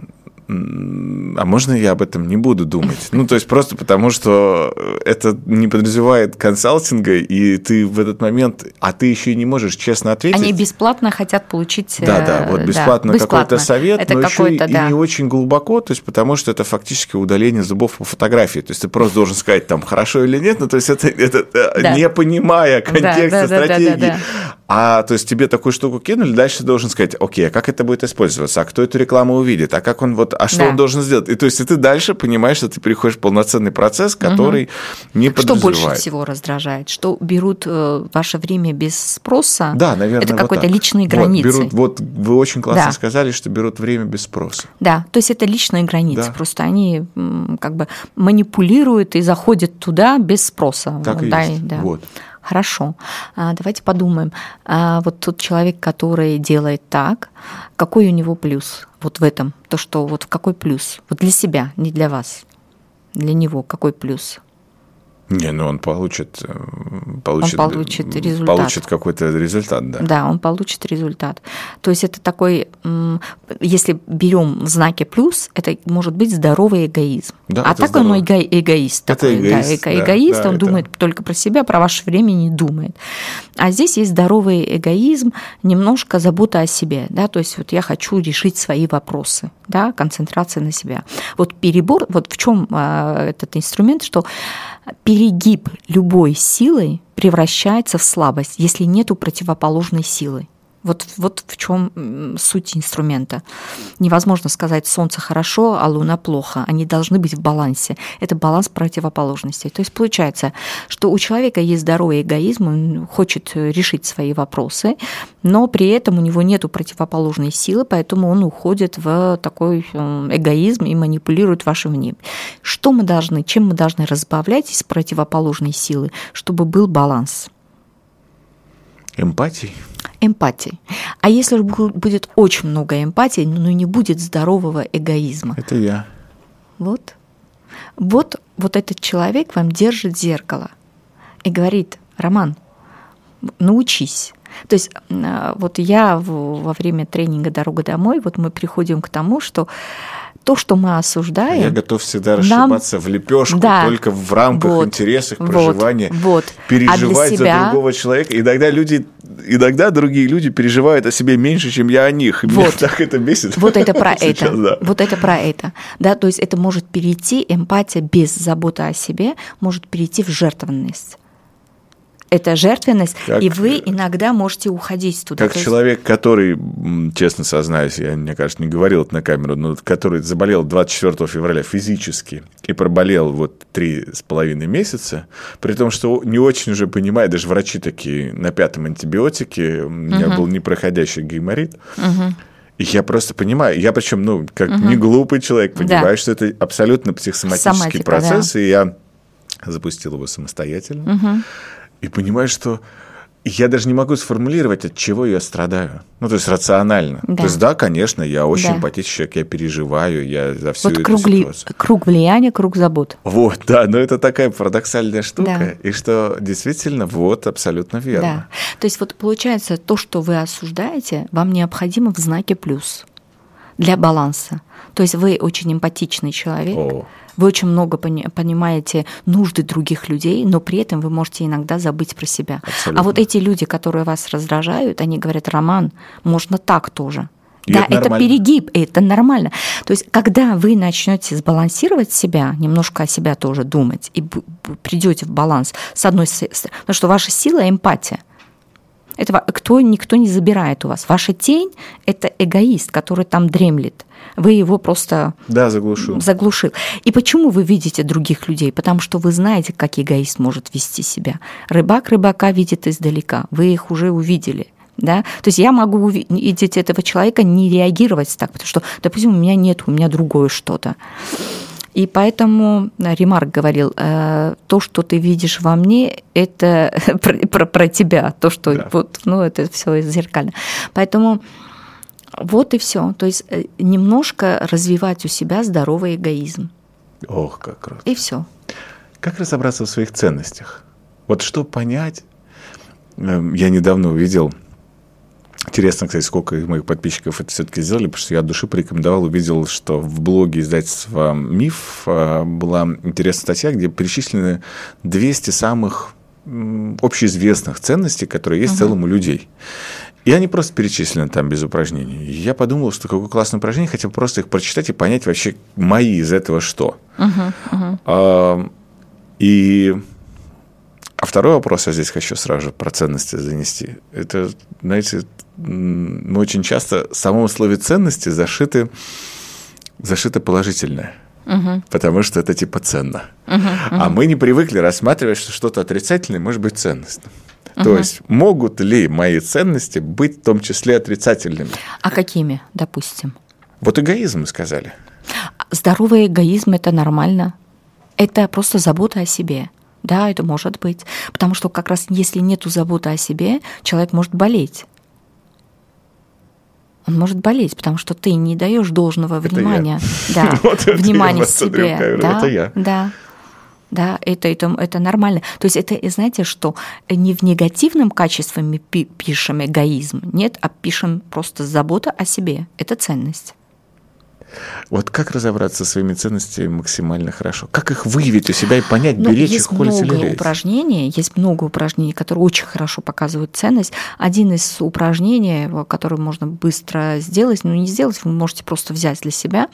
а можно я об этом не буду думать? Ну, то есть просто потому, что это не подразумевает консалтинга, и ты в этот момент, а ты еще и не можешь честно ответить. Они бесплатно хотят получить... Да, да, вот бесплатно, да, бесплатно. какой-то совет, это но еще и, да. и не очень глубоко, то есть потому что это фактически удаление зубов по фотографии. То есть ты просто должен сказать, там, хорошо или нет, ну, то есть это, это э, да. не понимая контекста да, да, стратегии. Да, да, да, да. А то есть тебе такую штуку кинули, дальше ты должен сказать, окей, а как это будет использоваться, а кто эту рекламу увидит, а как он вот, а что да. он должен сделать? И то есть и ты дальше понимаешь, что ты переходишь в полноценный процесс, который угу. не подразумевает. Что больше всего раздражает? Что берут э, ваше время без спроса? Да, наверное, Это вот какой-то личные границы. Вот, берут, вот вы очень классно да. сказали, что берут время без спроса. Да, то есть это личные границы, да. просто они как бы манипулируют и заходят туда без спроса. Так и да, есть. Да. Вот. Хорошо, а, давайте подумаем. А, вот тот человек, который делает так, какой у него плюс вот в этом? То, что вот какой плюс? Вот для себя, не для вас. Для него какой плюс? Не, ну он получит, э, получит, он получит результат. Получит какой-то результат, да. Да, он получит результат. То есть это такой, если берем знаки плюс, это может быть здоровый эгоизм. Да, а так здорово. он эго, эгоист. Это такой, эгоист, да, эго, эгоист, да, он это... думает только про себя, про ваше время не думает. А здесь есть здоровый эгоизм, немножко забота о себе, да, то есть вот я хочу решить свои вопросы, да, концентрация на себя. Вот перебор, вот в чем а, этот инструмент, что перегиб любой силы превращается в слабость, если нету противоположной силы. Вот, вот в чем суть инструмента. Невозможно сказать солнце хорошо, а луна плохо. Они должны быть в балансе. Это баланс противоположностей. То есть получается, что у человека есть здоровый эгоизм, он хочет решить свои вопросы, но при этом у него нет противоположной силы, поэтому он уходит в такой эгоизм и манипулирует вашим мнением. Что мы должны, чем мы должны разбавлять из противоположной силы, чтобы был баланс? Эмпатией? Эмпатией. А если будет очень много эмпатии, но не будет здорового эгоизма? Это я. Вот. Вот, вот этот человек вам держит зеркало и говорит, Роман, научись. То есть а, вот я во время тренинга «Дорога домой», вот мы приходим к тому, что то, что мы осуждаем... Я готов всегда расшибаться нам... в лепешку да, только в рамках вот, интересов, проживания, вот, переживать а себя... за другого человека. Иногда люди, иногда другие люди переживают о себе меньше, чем я о них. И вот. Меня [laughs] так это бесит. Вот это про [laughs] это. Да. Вот это про это. Да, то есть это может перейти, эмпатия без заботы о себе может перейти в жертвенность это жертвенность, как, и вы иногда можете уходить туда. Как есть... человек, который, честно сознаюсь, я, мне кажется, не говорил это на камеру, но который заболел 24 февраля физически и проболел вот три с половиной месяца, при том, что не очень уже понимаю, даже врачи такие на пятом антибиотике, у меня угу. был непроходящий гайморит, угу. И я просто понимаю, я причем, ну, как угу. не глупый человек, понимаю, да. что это абсолютно психосоматический Соматика, процесс, да. и я запустил его самостоятельно. Угу и понимаешь, что я даже не могу сформулировать, от чего я страдаю. Ну, то есть рационально. Да. То есть, да, конечно, я очень да. эмпатичный человек, я переживаю, я за всю вот эту круг ситуацию. Круг влияния, круг забот. Вот, да, но это такая парадоксальная штука, да. и что действительно, вот, абсолютно верно. Да. То есть вот получается, то, что вы осуждаете, вам необходимо в знаке плюс для баланса. То есть вы очень эмпатичный человек. О вы очень много понимаете нужды других людей, но при этом вы можете иногда забыть про себя. Абсолютно. А вот эти люди, которые вас раздражают, они говорят, Роман, можно так тоже. И да, это, это перегиб, это нормально. То есть, когда вы начнете сбалансировать себя, немножко о себя тоже думать, и придете в баланс с одной стороны, потому что ваша сила эмпатия. Это кто, никто не забирает у вас. Ваша тень – это эгоист, который там дремлет. Вы его просто да, заглушил. заглушил. И почему вы видите других людей? Потому что вы знаете, как эгоист может вести себя. Рыбак рыбака видит издалека. Вы их уже увидели. Да? То есть я могу увидеть этого человека, не реагировать так, потому что, допустим, у меня нет, у меня другое что-то. И поэтому Ремарк говорил, э, то, что ты видишь во мне, это [laughs] про, про, про тебя, то, что да. вот, ну, это все зеркально. Поэтому вот и все. То есть э, немножко развивать у себя здоровый эгоизм. Ох, как круто. И все. Как разобраться в своих ценностях? Вот что понять? Эм, я недавно увидел Интересно, кстати, сколько моих подписчиков это все-таки сделали, потому что я от души порекомендовал, увидел, что в блоге издательства «Миф» а, была интересная статья, где перечислены 200 самых общеизвестных ценностей, которые есть uh-huh. в целом у людей. И они просто перечислены там без упражнений. Я подумал, что какое классное упражнение, хотел просто их прочитать и понять вообще мои из этого что. Uh-huh, uh-huh. А, и второй вопрос я здесь хочу сразу же про ценности занести. Это, знаете, мы очень часто в самом слове ценности зашиты, зашито положительное. Угу. Потому что это типа ценно. Угу, угу. А мы не привыкли рассматривать, что что-то отрицательное может быть ценностным. Угу. То есть могут ли мои ценности быть в том числе отрицательными? А какими, допустим? Вот эгоизм, мы сказали. Здоровый эгоизм – это нормально. Это просто забота о себе. Да, это может быть. Потому что как раз если нет заботы о себе, человек может болеть он может болеть, потому что ты не даешь должного это внимания, я. [laughs] да, вот внимания себе, да, это я. да. Да, это, это, это нормально. То есть это, знаете, что не в негативном качестве мы пишем эгоизм, нет, а пишем просто забота о себе. Это ценность. Вот как разобраться со своими ценностями максимально хорошо? Как их выявить у себя и понять, ну, беречь их, холить или лезть? упражнений, есть много упражнений, которые очень хорошо показывают ценность. Один из упражнений, который можно быстро сделать, ну не сделать, вы можете просто взять для себя.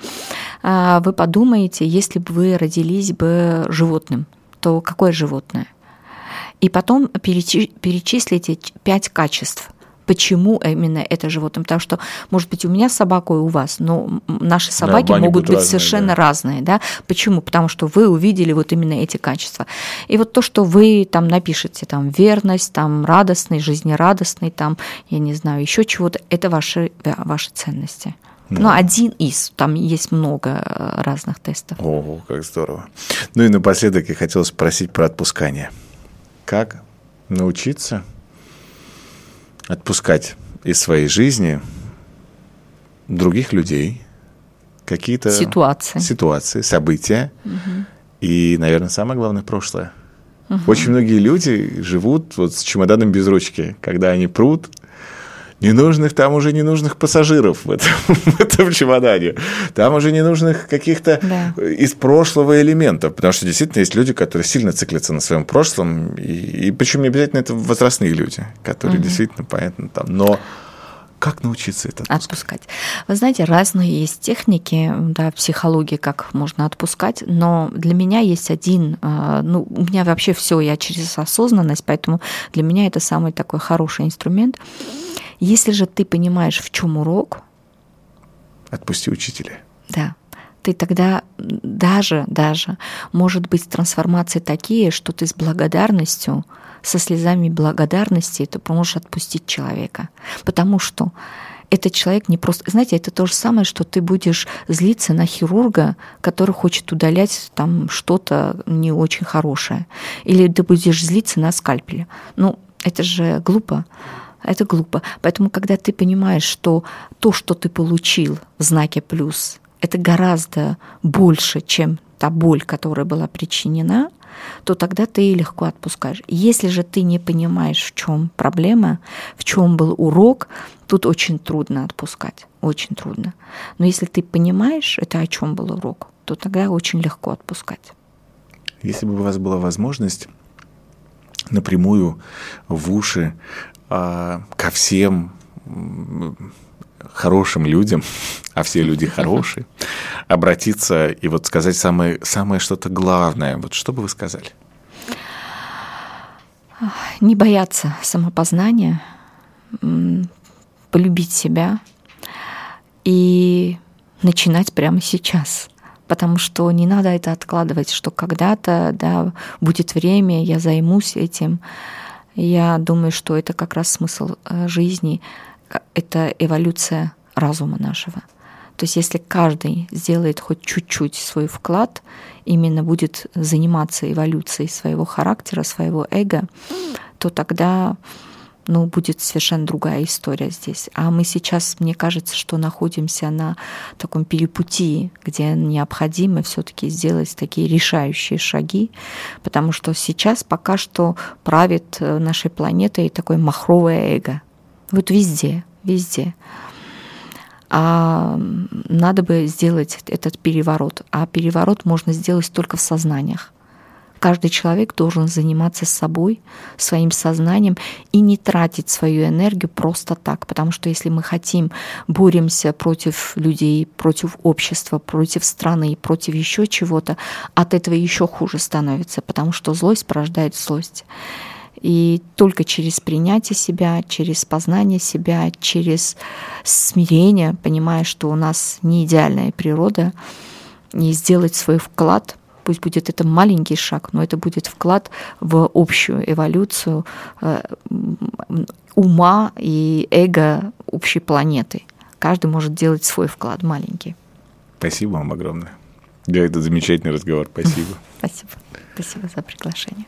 А, вы подумаете, если бы вы родились бы животным, то какое животное? И потом перечислите пять качеств – почему именно это животное. Потому что, может быть, у меня собака и у вас, но наши собаки да, могут быть разные, совершенно да. разные. Да? Почему? Потому что вы увидели вот именно эти качества. И вот то, что вы там напишете, там, верность, там, радостный, жизнерадостный, там, я не знаю, еще чего-то, это ваши, ваши ценности. Да. Ну, один из, там есть много э, разных тестов. О, как здорово. Ну и напоследок я хотел спросить про отпускание. Как научиться отпускать из своей жизни других людей, какие-то ситуации, ситуации события угу. и, наверное, самое главное, прошлое. Угу. Очень многие люди живут вот с чемоданом без ручки, когда они прут ненужных, там уже ненужных пассажиров в этом, [laughs] в этом чемодане. Там уже ненужных каких-то да. из прошлого элементов. Потому что действительно есть люди, которые сильно циклятся на своем прошлом. И, и причем не обязательно это возрастные люди, которые угу. действительно, понятно, там. Но как научиться это отпускать? отпускать? Вы знаете, разные есть техники, да, психологии, как можно отпускать, но для меня есть один, а, ну, у меня вообще все, я через осознанность, поэтому для меня это самый такой хороший инструмент. Если же ты понимаешь, в чем урок... Отпусти учителя. Да. Ты тогда даже, даже, может быть, трансформации такие, что ты с благодарностью, со слезами благодарности ты можешь отпустить человека. Потому что этот человек не просто... Знаете, это то же самое, что ты будешь злиться на хирурга, который хочет удалять там что-то не очень хорошее. Или ты будешь злиться на скальпеле. Ну, Это же глупо. Это глупо. Поэтому, когда ты понимаешь, что то, что ты получил в знаке плюс, это гораздо больше, чем та боль, которая была причинена, то тогда ты легко отпускаешь. Если же ты не понимаешь, в чем проблема, в чем был урок, тут очень трудно отпускать, очень трудно. Но если ты понимаешь, это о чем был урок, то тогда очень легко отпускать. Если бы у вас была возможность напрямую в уши ко всем хорошим людям, а все люди хорошие, обратиться и вот сказать самое, самое что-то главное. Вот что бы вы сказали? Не бояться самопознания, полюбить себя и начинать прямо сейчас. Потому что не надо это откладывать, что когда-то да, будет время, я займусь этим. Я думаю, что это как раз смысл э, жизни, это эволюция разума нашего. То есть если каждый сделает хоть чуть-чуть свой вклад, именно будет заниматься эволюцией своего характера, своего эго, то тогда ну, будет совершенно другая история здесь. А мы сейчас, мне кажется, что находимся на таком перепутии, где необходимо все-таки сделать такие решающие шаги, потому что сейчас пока что правит э, нашей планетой такое махровое эго. Вот везде, везде а надо бы сделать этот переворот. А переворот можно сделать только в сознаниях. Каждый человек должен заниматься собой, своим сознанием и не тратить свою энергию просто так. Потому что если мы хотим, боремся против людей, против общества, против страны, против еще чего-то, от этого еще хуже становится, потому что злость порождает злость. И только через принятие себя, через познание себя, через смирение, понимая, что у нас не идеальная природа, и сделать свой вклад, пусть будет это маленький шаг, но это будет вклад в общую эволюцию э, ума и эго общей планеты. Каждый может делать свой вклад маленький. Спасибо вам огромное. Да, это замечательный разговор. Спасибо. [laughs] Спасибо. Спасибо за приглашение.